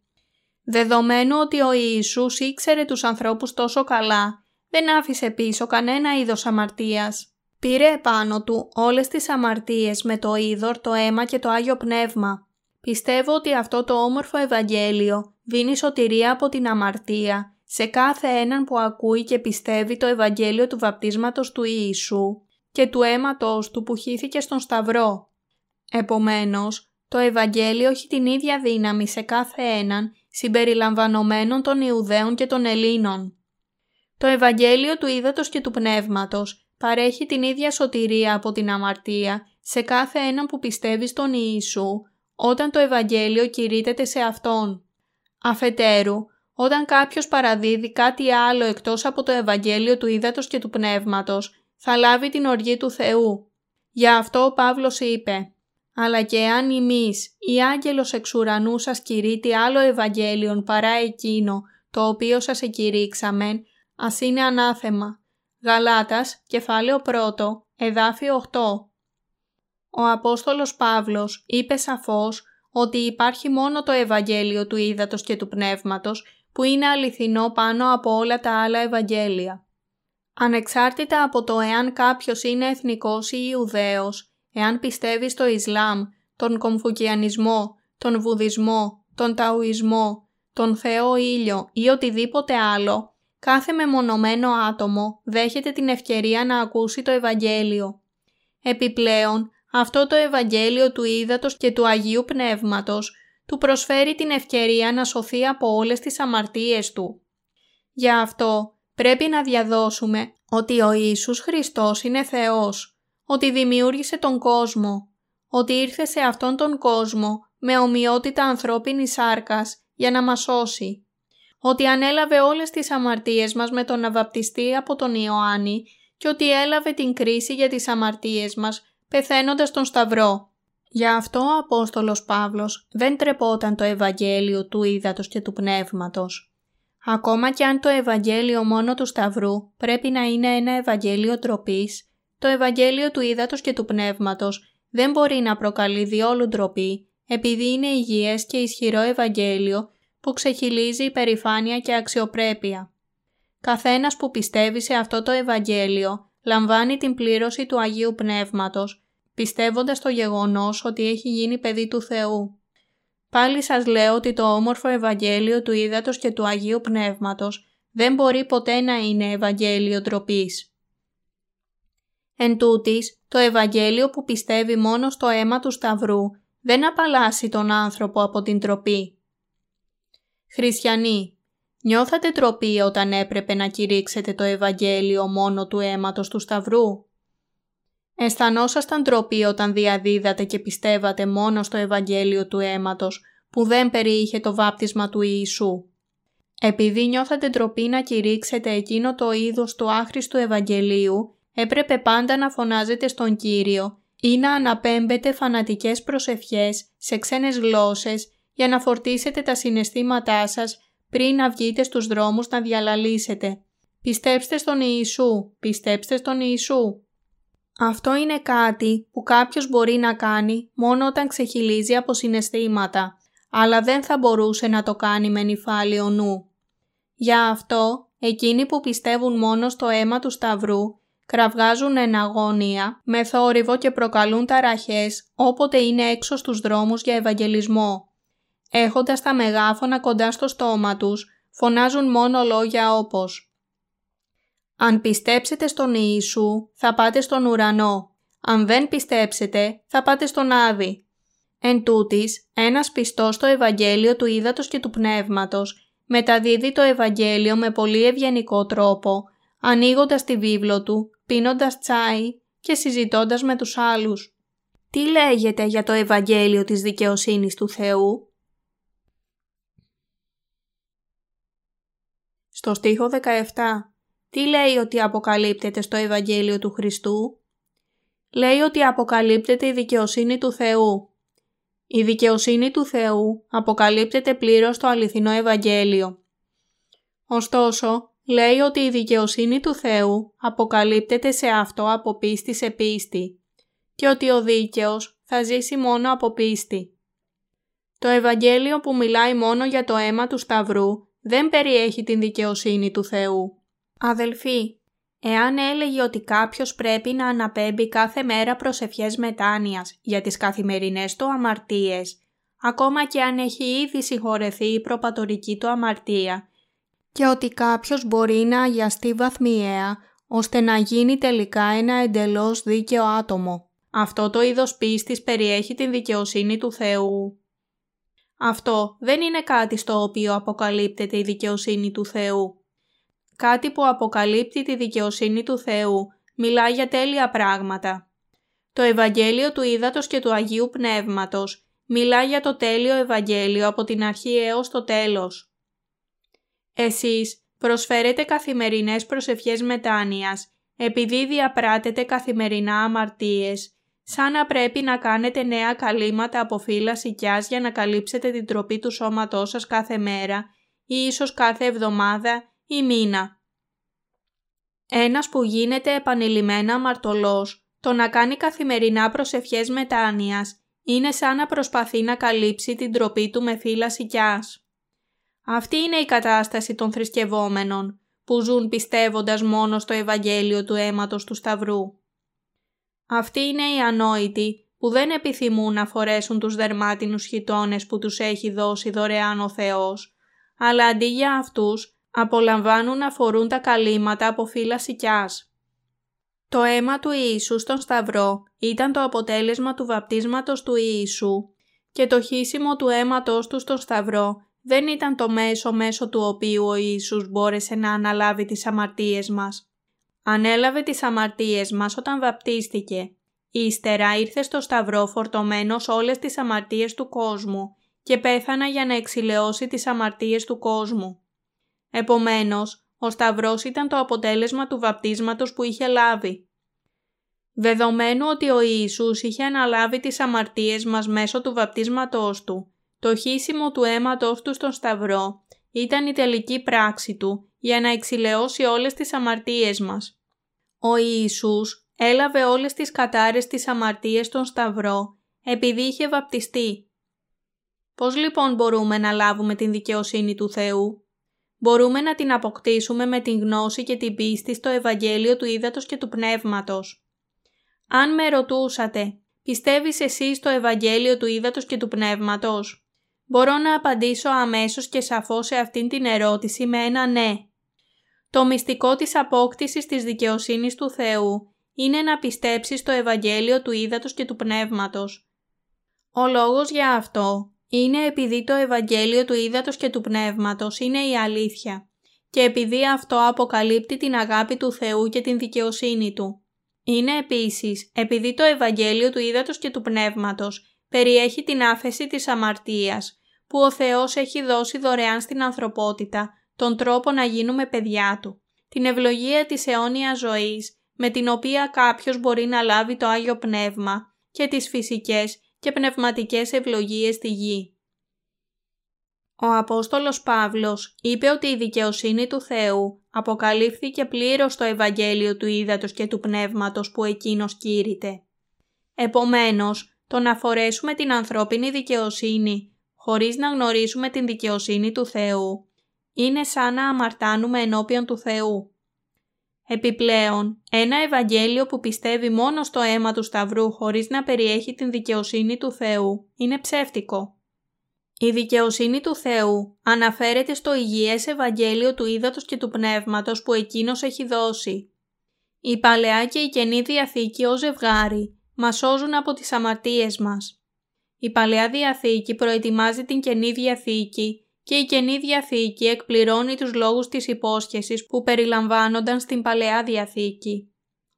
Δεδομένου ότι ο Ιησούς ήξερε τους ανθρώπους τόσο καλά, δεν άφησε πίσω κανένα είδος αμαρτίας. Πήρε επάνω του όλες τις αμαρτίες με το είδωρ, το αίμα και το Άγιο Πνεύμα. Πιστεύω ότι αυτό το όμορφο Ευαγγέλιο δίνει σωτηρία από την αμαρτία σε κάθε έναν που ακούει και πιστεύει το Ευαγγέλιο του βαπτίσματος του Ιησού και του αίματος του που χύθηκε στον Σταυρό. Επομένως, το Ευαγγέλιο έχει την ίδια δύναμη σε κάθε έναν συμπεριλαμβανομένων των Ιουδαίων και των Ελλήνων. Το Ευαγγέλιο του Ήδατος και του Πνεύματος παρέχει την ίδια σωτηρία από την αμαρτία σε κάθε έναν που πιστεύει στον Ιησού όταν το Ευαγγέλιο κηρύτεται σε Αυτόν. Αφετέρου, όταν κάποιος παραδίδει κάτι άλλο εκτός από το Ευαγγέλιο του Ήδατος και του Πνεύματος, θα λάβει την οργή του Θεού. Γι' αυτό ο Παύλος είπε «Αλλά και αν ημείς ή άγγελος εξ ουρανού σας κηρύττει άλλο Ευαγγέλιον παρά εκείνο το οποίο σας εκηρύξαμεν, ας είναι ανάθεμα». Γαλάτας, κεφάλαιο 1, εδάφιο 8. Ο Απόστολος Παύλος είπε σαφώς ότι υπάρχει μόνο το Ευαγγέλιο του Ήδατος και του Πνεύματος που είναι αληθινό πάνω από όλα τα άλλα Ευαγγέλια. Ανεξάρτητα από το εάν κάποιος είναι εθνικός ή Ιουδαίος, εάν πιστεύεις στο Ισλάμ, τον Κομφουκιανισμό, τον Βουδισμό, τον Ταουισμό, τον Θεό Ήλιο ή οτιδήποτε άλλο, κάθε μεμονωμένο άτομο δέχεται την ευκαιρία να ακούσει το Ευαγγέλιο. Επιπλέον, αυτό το Ευαγγέλιο του Ήδατος και του Αγίου Πνεύματος του προσφέρει την ευκαιρία να σωθεί από όλες τις αμαρτίες του. Γι' αυτό πρέπει να διαδώσουμε ότι ο Ιησούς Χριστός είναι Θεός, ότι δημιούργησε τον κόσμο, ότι ήρθε σε αυτόν τον κόσμο με ομοιότητα ανθρώπινης σάρκας για να μας σώσει, ότι ανέλαβε όλες τις αμαρτίες μας με τον αβαπτιστή από τον Ιωάννη και ότι έλαβε την κρίση για τις αμαρτίες μας πεθαίνοντας τον Σταυρό. Γι' αυτό ο Απόστολος Παύλος δεν τρεπόταν το Ευαγγέλιο του Ήδατος και του Πνεύματος. Ακόμα και αν το Ευαγγέλιο μόνο του Σταυρού πρέπει να είναι ένα Ευαγγέλιο τροπή, το Ευαγγέλιο του Ήδατος και του Πνεύματος δεν μπορεί να προκαλεί διόλου ντροπή επειδή είναι υγιές και ισχυρό Ευαγγέλιο που ξεχυλίζει υπερηφάνεια και αξιοπρέπεια. Καθένας που πιστεύει σε αυτό το Ευαγγέλιο λαμβάνει την πλήρωση του Αγίου Πνεύματος, πιστεύοντας το γεγονός ότι έχει γίνει παιδί του Θεού. Πάλι σας λέω ότι το όμορφο Ευαγγέλιο του Ήδατος και του Αγίου Πνεύματος δεν μπορεί ποτέ να είναι Ευαγγέλιο ντροπής. Εν τούτης, το Ευαγγέλιο που πιστεύει μόνο στο αίμα του Σταυρού δεν απαλλάσσει τον άνθρωπο από την τροπή. Χριστιανοί, νιώθατε τροπή όταν έπρεπε να κηρύξετε το Ευαγγέλιο μόνο του αίματος του Σταυρού; Αισθανόσασταν τροπή όταν διαδίδατε και πιστεύατε μόνο στο Ευαγγέλιο του αίματος που δεν περιείχε το βάπτισμα του Ιησού. Επειδή νιώθατε τροπή να κηρύξετε εκείνο το είδος του άχρηστου Ευαγγελίου, έπρεπε πάντα να φωνάζετε στον Κύριο ή να αναπέμπετε φανατικές προσευχές σε ξένες γλώσσες για να φορτίσετε τα συναισθήματά σας πριν να βγείτε στους δρόμους να διαλαλήσετε. Πιστέψτε στον Ιησού, πιστέψτε στον Ιησού. Αυτό είναι κάτι που κάποιος μπορεί να κάνει μόνο όταν ξεχυλίζει από συναισθήματα, αλλά δεν θα μπορούσε να το κάνει με νυφάλιο νου. Για αυτό, εκείνοι που πιστεύουν μόνο στο αίμα του Σταυρού κραυγάζουν εναγώνια με θόρυβο και προκαλούν ταραχές όποτε είναι έξω στους δρόμους για ευαγγελισμό. Έχοντας τα μεγάφωνα κοντά στο στόμα τους, φωνάζουν μόνο λόγια όπως «Αν πιστέψετε στον Ιησού, θα πάτε στον ουρανό. Αν δεν πιστέψετε, θα πάτε στον Άδη». Εν τούτης, ένας πιστός στο Ευαγγέλιο του Ήδατος και του Πνεύματος μεταδίδει το Ευαγγέλιο με πολύ ευγενικό τρόπο, ανοίγοντας τη βίβλο του πίνοντας τσάι και συζητώντας με τους άλλους. Τι λέγεται για το Ευαγγέλιο της δικαιοσύνης του Θεού; Στο στίχο 17. Τι λέει ότι αποκαλύπτεται στο Ευαγγέλιο του Χριστού; Λέει ότι αποκαλύπτεται η δικαιοσύνη του Θεού. Η δικαιοσύνη του Θεού αποκαλύπτεται πλήρως στο αληθινό Ευαγγέλιο. Ωστόσο, λέει ότι η δικαιοσύνη του Θεού αποκαλύπτεται σε αυτό από πίστη σε πίστη και ότι ο δίκαιος θα ζήσει μόνο από πίστη. Το Ευαγγέλιο που μιλάει μόνο για το αίμα του Σταυρού δεν περιέχει την δικαιοσύνη του Θεού. Αδελφοί, εάν έλεγε ότι κάποιος πρέπει να αναπέμπει κάθε μέρα προσευχές μετάνοιας για τις καθημερινές του αμαρτίες, ακόμα και αν έχει ήδη συγχωρεθεί η προπατορική του αμαρτία και ότι κάποιος μπορεί να αγιαστεί βαθμιαία ώστε να γίνει τελικά ένα εντελώς δίκαιο άτομο. Αυτό το είδος πίστης περιέχει την δικαιοσύνη του Θεού. Αυτό δεν είναι κάτι στο οποίο αποκαλύπτεται η δικαιοσύνη του Θεού. Κάτι που αποκαλύπτει τη δικαιοσύνη του Θεού μιλά για τέλεια πράγματα. Το Ευαγγέλιο του Ήδατος και του Αγίου Πνεύματος μιλά για το τέλειο Ευαγγέλιο από την αρχή έως το τέλος. Εσείς προσφέρετε καθημερινές προσευχές μετάνοιας επειδή διαπράτετε καθημερινά αμαρτίες, σαν να πρέπει να κάνετε νέα καλύματα από φύλλα σικιάς για να καλύψετε την τροπή του σώματός σας κάθε μέρα ή ίσως κάθε εβδομάδα ή μήνα. Ένας που γίνεται επανειλημμένα αμαρτωλός, το να κάνει καθημερινά προσευχές μετάνοιας είναι σαν να προσπαθεί να καλύψει την τροπή του με φύλλα σικιάς. Αυτή είναι η κατάσταση των θρησκευόμενων που ζουν πιστεύοντας μόνο στο Ευαγγέλιο του αίματος του Σταυρού. Αυτοί είναι οι ανόητοι που δεν επιθυμούν να φορέσουν τους δερμάτινους χιτώνες που τους έχει δώσει δωρεάν ο Θεός, αλλά αντί για αυτούς απολαμβάνουν να φορούν τα καλύματα από φύλλα σικιάς. Το αίμα του Ιησού στον Σταυρό ήταν το αποτέλεσμα του βαπτίσματος του Ιησού και το χύσιμο του αίματος του στον Σταυρό δεν ήταν το μέσο μέσω του οποίου ο Ιησούς μπόρεσε να αναλάβει τις αμαρτίες μας. Ανέλαβε τις αμαρτίες μας όταν βαπτίστηκε. Ύστερα ήρθε στο σταυρό φορτωμένος όλες τις αμαρτίες του κόσμου και πέθανα για να εξηλαιώσει τις αμαρτίες του κόσμου. Επομένως, ο σταυρός ήταν το αποτέλεσμα του βαπτίσματος που είχε λάβει. Δεδομένου ότι ο Ιησούς είχε αναλάβει τις αμαρτίες μας μέσω του βαπτίσματός του, το χύσιμο του αίματος του στον Σταυρό ήταν η τελική πράξη Του για να εξηλαιώσει όλες τις αμαρτίες μας. Ο Ιησούς έλαβε όλες τις κατάρες της αμαρτίες στον Σταυρό επειδή είχε βαπτιστεί. Πώς λοιπόν μπορούμε να λάβουμε την δικαιοσύνη του Θεού; Μπορούμε να την αποκτήσουμε με την γνώση και την πίστη στο Ευαγγέλιο του Ήδατος και του Πνεύματος. Αν με ρωτούσατε, πιστεύεις εσύ στο Ευαγγέλιο του Ήδατος και του Πνεύματος; Μπορώ να απαντήσω αμέσως και σαφώς σε αυτήν την ερώτηση με ένα ναι. Το μυστικό της απόκτησης της δικαιοσύνης του Θεού είναι να πιστέψεις στο Ευαγγέλιο του Ήδατος και του Πνεύματος. Ο λόγος για αυτό είναι επειδή το Ευαγγέλιο του Ήδατος και του Πνεύματος είναι η αλήθεια και επειδή αυτό αποκαλύπτει την αγάπη του Θεού και την δικαιοσύνη Του. Είναι επίσης επειδή το Ευαγγέλιο του Ήδατος και του Πνεύματος περιέχει την άφεση της αμαρτίας που ο Θεός έχει δώσει δωρεάν στην ανθρωπότητα τον τρόπο να γίνουμε παιδιά Του, την ευλογία της αιώνιας ζωής με την οποία κάποιος μπορεί να λάβει το Άγιο Πνεύμα και τις φυσικές και πνευματικές ευλογίες στη γη. Ο Απόστολος Παύλος είπε ότι η δικαιοσύνη του Θεού αποκαλύφθηκε πλήρως στο Ευαγγέλιο του Ήδατος και του Πνεύματος που εκείνος κήρυτε. Επομένως, το να φορέσουμε την ανθρώπινη δικαιοσύνη χωρίς να γνωρίσουμε την δικαιοσύνη του Θεού είναι σαν να αμαρτάνουμε ενώπιον του Θεού. Επιπλέον, ένα Ευαγγέλιο που πιστεύει μόνο στο αίμα του Σταυρού χωρίς να περιέχει την δικαιοσύνη του Θεού είναι ψεύτικο. Η δικαιοσύνη του Θεού αναφέρεται στο υγιές Ευαγγέλιο του Ήδατος και του Πνεύματος που Εκείνος έχει δώσει. Η Παλαιά και η Καινή Διαθήκη ως ζευγάρι μας σώζουν από τις αμαρτίες μας. Η Παλαιά Διαθήκη προετοιμάζει την Καινή Διαθήκη και η Καινή Διαθήκη εκπληρώνει τους λόγους της υπόσχεσης που περιλαμβάνονταν στην Παλαιά Διαθήκη.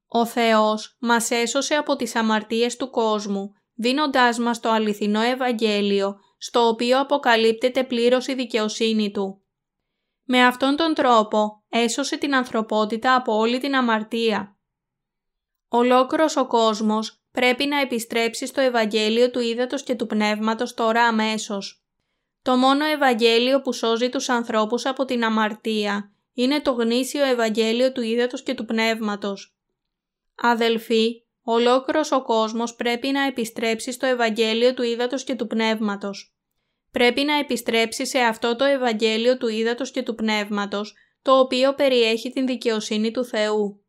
Ο Θεός μας έσωσε από τις αμαρτίες του κόσμου, δίνοντάς μας το αληθινό Ευαγγέλιο, στο οποίο αποκαλύπτεται πλήρως η δικαιοσύνη Του. Με αυτόν τον τρόπο έσωσε την ανθρωπότητα από όλη την αμαρτία. Ολόκληρος ο κόσμος πρέπει να επιστρέψεις στο Ευαγγέλιο του Ήδατος και του Πνεύματος τώρα αμέσως. Το μόνο Ευαγγέλιο που σώζει τους ανθρώπους από την αμαρτία είναι το γνήσιο Ευαγγέλιο του Ήδατος και του Πνεύματος. Αδελφοί, ολόκληρος ο κόσμος πρέπει να επιστρέψει στο Ευαγγέλιο του Ήδατος και του Πνεύματος. Πρέπει να επιστρέψει σε αυτό το Ευαγγέλιο του Ήδατος και του Πνεύματος, το οποίο περιέχει την δικαιοσύνη του Θεού.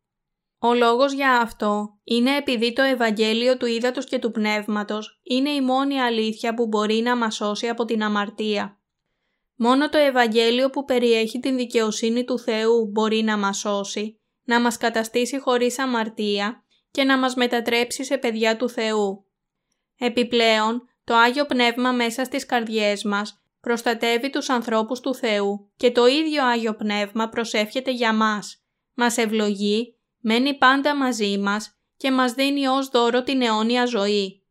Ο λόγος για αυτό είναι επειδή το Ευαγγέλιο του Ήδατος και του Πνεύματος είναι η μόνη αλήθεια που μπορεί να μας σώσει από την αμαρτία. Μόνο το Ευαγγέλιο που περιέχει την δικαιοσύνη του Θεού μπορεί να μας σώσει, να μας καταστήσει χωρίς αμαρτία και να μας μετατρέψει σε παιδιά του Θεού. Επιπλέον, το Άγιο Πνεύμα μέσα στις καρδιές μας προστατεύει τους ανθρώπους του Θεού και το ίδιο Άγιο Πνεύμα προσεύχεται για μας, μας ευλογεί μένει πάντα μαζί μας και μας δίνει ως δώρο την αιώνια ζωή.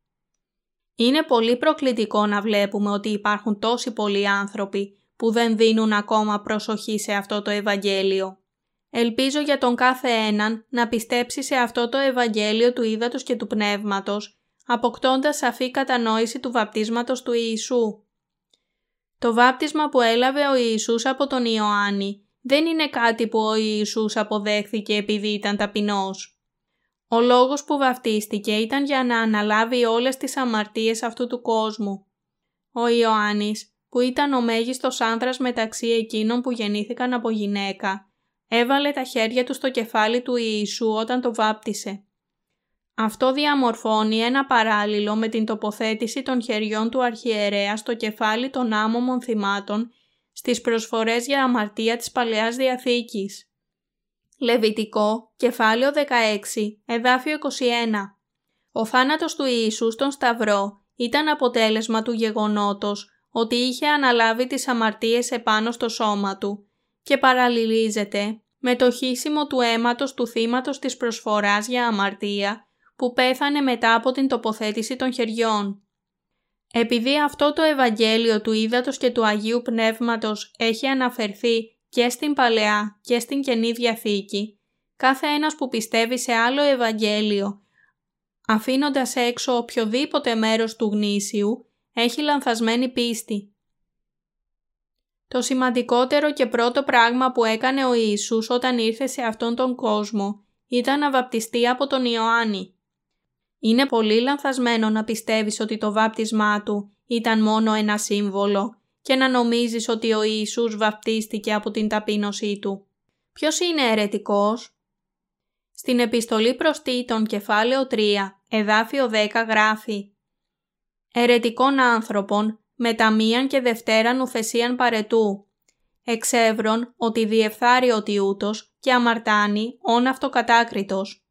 Είναι πολύ προκλητικό να βλέπουμε ότι υπάρχουν τόσοι πολλοί άνθρωποι που δεν δίνουν ακόμα προσοχή σε αυτό το Ευαγγέλιο. Ελπίζω για τον κάθε έναν να πιστέψει σε αυτό το Ευαγγέλιο του Ήδατος και του Πνεύματος, αποκτώντας σαφή κατανόηση του βαπτίσματος του Ιησού. Το βάπτισμα που έλαβε ο Ιησούς από τον Ιωάννη δεν είναι κάτι που ο Ιησούς αποδέχθηκε επειδή ήταν ταπεινός. Ο λόγος που βαφτίστηκε ήταν για να αναλάβει όλες τις αμαρτίες αυτού του κόσμου. Ο Ιωάννης, που ήταν ο μέγιστος άνδρας μεταξύ εκείνων που γεννήθηκαν από γυναίκα, έβαλε τα χέρια του στο κεφάλι του Ιησού όταν το βάπτισε. Αυτό διαμορφώνει ένα παράλληλο με την τοποθέτηση των χεριών του αρχιερέα στο κεφάλι των άμομων θυμάτων στις προσφορές για αμαρτία της Παλαιάς Διαθήκης. Λεβιτικό, κεφάλαιο 16, εδάφιο 21. Ο θάνατος του Ιησού στον Σταυρό ήταν αποτέλεσμα του γεγονότος ότι είχε αναλάβει τις αμαρτίες επάνω στο σώμα του και παραλληλίζεται με το χύσιμο του αίματος του θύματος της προσφοράς για αμαρτία που πέθανε μετά από την τοποθέτηση των χεριών. Επειδή αυτό το Ευαγγέλιο του Ήδατος και του Αγίου Πνεύματος έχει αναφερθεί και στην Παλαιά και στην Καινή Διαθήκη, κάθε ένας που πιστεύει σε άλλο Ευαγγέλιο, αφήνοντας έξω οποιοδήποτε μέρος του γνήσιου, έχει λανθασμένη πίστη. Το σημαντικότερο και πρώτο πράγμα που έκανε ο Ιησούς όταν ήρθε σε αυτόν τον κόσμο ήταν να βαπτιστεί από τον Ιωάννη. Είναι πολύ λανθασμένο να πιστεύεις ότι το βάπτισμά του ήταν μόνο ένα σύμβολο και να νομίζεις ότι ο Ιησούς βαπτίστηκε από την ταπείνωσή του. Ποιος είναι αιρετικός; Στην επιστολή προς Τίτων κεφάλαιο 3, εδάφιο 10 γράφει «Ερετικών άνθρωπων με μίαν και δευτέραν ουθεσίαν παρετού, εξεύρων ότι διεφθάρει ο τιούτος και αμαρτάνει όν αυτοκατάκριτος.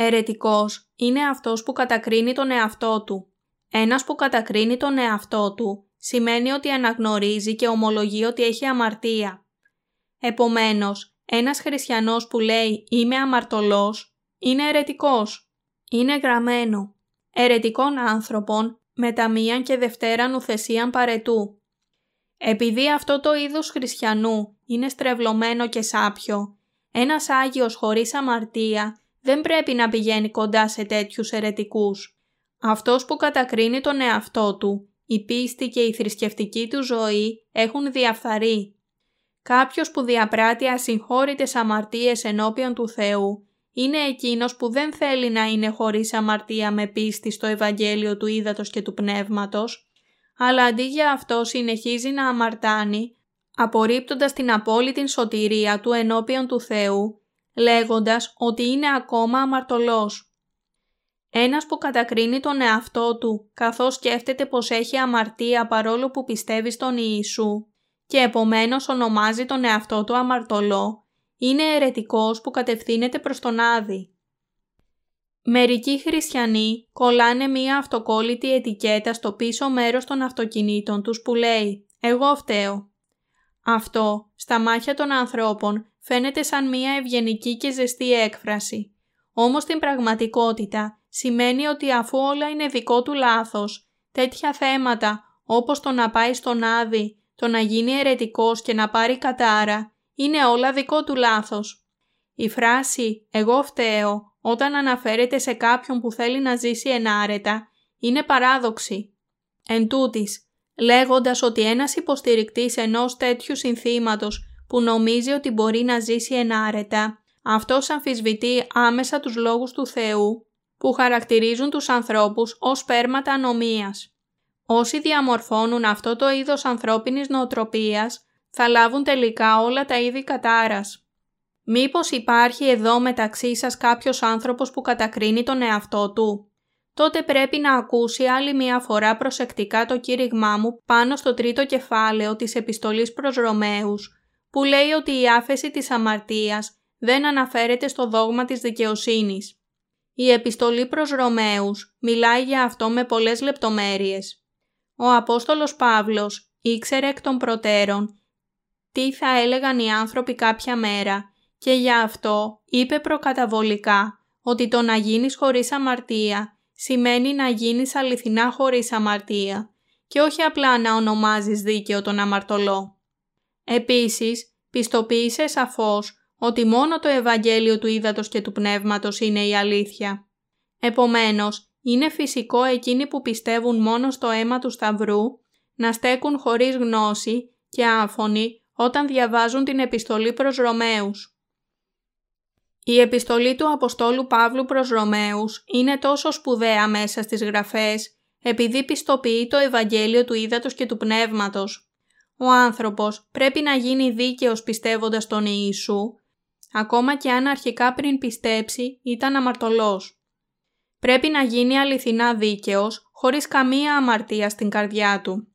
Ερετικός είναι αυτός που κατακρίνει τον εαυτό του. Ένας που κατακρίνει τον εαυτό του σημαίνει ότι αναγνωρίζει και ομολογεί ότι έχει αμαρτία. Επομένως, ένας χριστιανός που λέει «Είμαι αμαρτωλός» είναι ερετικός. Είναι γραμμένο. Ερετικών άνθρωπων με μίαν και δευτέραν ουθεσίαν παρετού. Επειδή αυτό το είδος χριστιανού είναι στρεβλωμένο και σάπιο, ένας Άγιος χωρίς αμαρτία δεν πρέπει να πηγαίνει κοντά σε τέτοιους ερετικούς. Αυτός που κατακρίνει τον εαυτό του, η πίστη και η θρησκευτική του ζωή έχουν διαφθαρεί. Κάποιος που διαπράττει ασυγχώρητες αμαρτίες ενώπιον του Θεού είναι εκείνος που δεν θέλει να είναι χωρίς αμαρτία με πίστη στο Ευαγγέλιο του Ήδατος και του Πνεύματος, αλλά αντί για αυτό συνεχίζει να αμαρτάνει, απορρίπτοντας την απόλυτη σωτηρία του ενώπιον του Θεού, λέγοντας ότι είναι ακόμα αμαρτωλός. Ένας που κατακρίνει τον εαυτό του καθώς σκέφτεται πως έχει αμαρτία παρόλο που πιστεύει στον Ιησού και επομένως ονομάζει τον εαυτό του αμαρτωλό, είναι αιρετικός που κατευθύνεται προς τον Άδη. Μερικοί χριστιανοί κολλάνε μία αυτοκόλλητη ετικέτα στο πίσω μέρος των αυτοκινήτων τους που λέει «Εγώ φταίω». Αυτό, στα μάτια των ανθρώπων, φαίνεται σαν μία ευγενική και ζεστή έκφραση. Όμως στην πραγματικότητα σημαίνει ότι αφού όλα είναι δικό του λάθος, τέτοια θέματα όπως το να πάει στον Άδη, το να γίνει αιρετικός και να πάρει κατάρα, είναι όλα δικό του λάθος. Η φράση «εγώ φταίω» όταν αναφέρεται σε κάποιον που θέλει να ζήσει ενάρετα είναι παράδοξη. Εν τούτης, λέγοντας ότι ένας υποστηρικτής ενός τέτοιου συνθήματος που νομίζει ότι μπορεί να ζήσει ενάρετα, αυτός αμφισβητεί άμεσα τους λόγους του Θεού που χαρακτηρίζουν τους ανθρώπους ως πέρματα ανομίας. Όσοι διαμορφώνουν αυτό το είδος ανθρώπινης νοοτροπίας θα λάβουν τελικά όλα τα είδη κατάρας. Μήπως υπάρχει εδώ μεταξύ σας κάποιος άνθρωπος που κατακρίνει τον εαυτό του; Τότε πρέπει να ακούσει άλλη μία φορά προσεκτικά το κήρυγμά μου πάνω στο τρίτο κεφάλαιο της επιστολής προς Ρωμαίους, που λέει ότι η άφεση της αμαρτίας δεν αναφέρεται στο δόγμα της δικαιοσύνης. Η επιστολή προς Ρωμαίους μιλάει για αυτό με πολλές λεπτομέρειες. Ο Απόστολος Παύλος ήξερε εκ των προτέρων τι θα έλεγαν οι άνθρωποι κάποια μέρα και για αυτό είπε προκαταβολικά ότι το να γίνεις χωρίς αμαρτία σημαίνει να γίνεις αληθινά χωρίς αμαρτία και όχι απλά να ονομάζεις δίκαιο τον αμαρτωλό. Επίσης, πιστοποίησε σαφώς ότι μόνο το Ευαγγέλιο του Ήδατος και του Πνεύματος είναι η αλήθεια. Επομένως, είναι φυσικό εκείνοι που πιστεύουν μόνο στο αίμα του Σταυρού να στέκουν χωρίς γνώση και άφωνοι όταν διαβάζουν την επιστολή προς Ρωμαίους. Η επιστολή του Αποστόλου Παύλου προς Ρωμαίους είναι τόσο σπουδαία μέσα στις γραφές επειδή πιστοποιεί το Ευαγγέλιο του Ήδατος και του Πνεύματος. Ο άνθρωπος πρέπει να γίνει δίκαιος πιστεύοντας τον Ιησού, ακόμα και αν αρχικά πριν πιστέψει ήταν αμαρτωλός. Πρέπει να γίνει αληθινά δίκαιος, χωρίς καμία αμαρτία στην καρδιά του.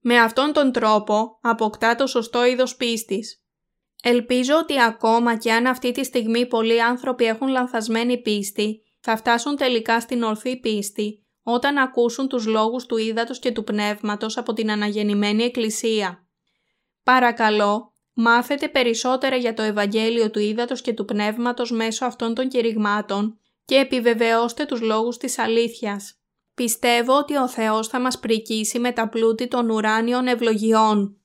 Με αυτόν τον τρόπο αποκτά το σωστό είδος πίστης. Ελπίζω ότι ακόμα και αν αυτή τη στιγμή πολλοί άνθρωποι έχουν λανθασμένη πίστη, θα φτάσουν τελικά στην ορθή πίστη όταν ακούσουν τους λόγους του ύδατος και του πνεύματος από την αναγεννημένη Εκκλησία. Παρακαλώ, μάθετε περισσότερα για το Ευαγγέλιο του ύδατος και του πνεύματος μέσω αυτών των κηρυγμάτων και επιβεβαιώστε τους λόγους της αλήθειας. Πιστεύω ότι ο Θεός θα μας πρικήσει με τα πλούτη των ουράνιων ευλογιών.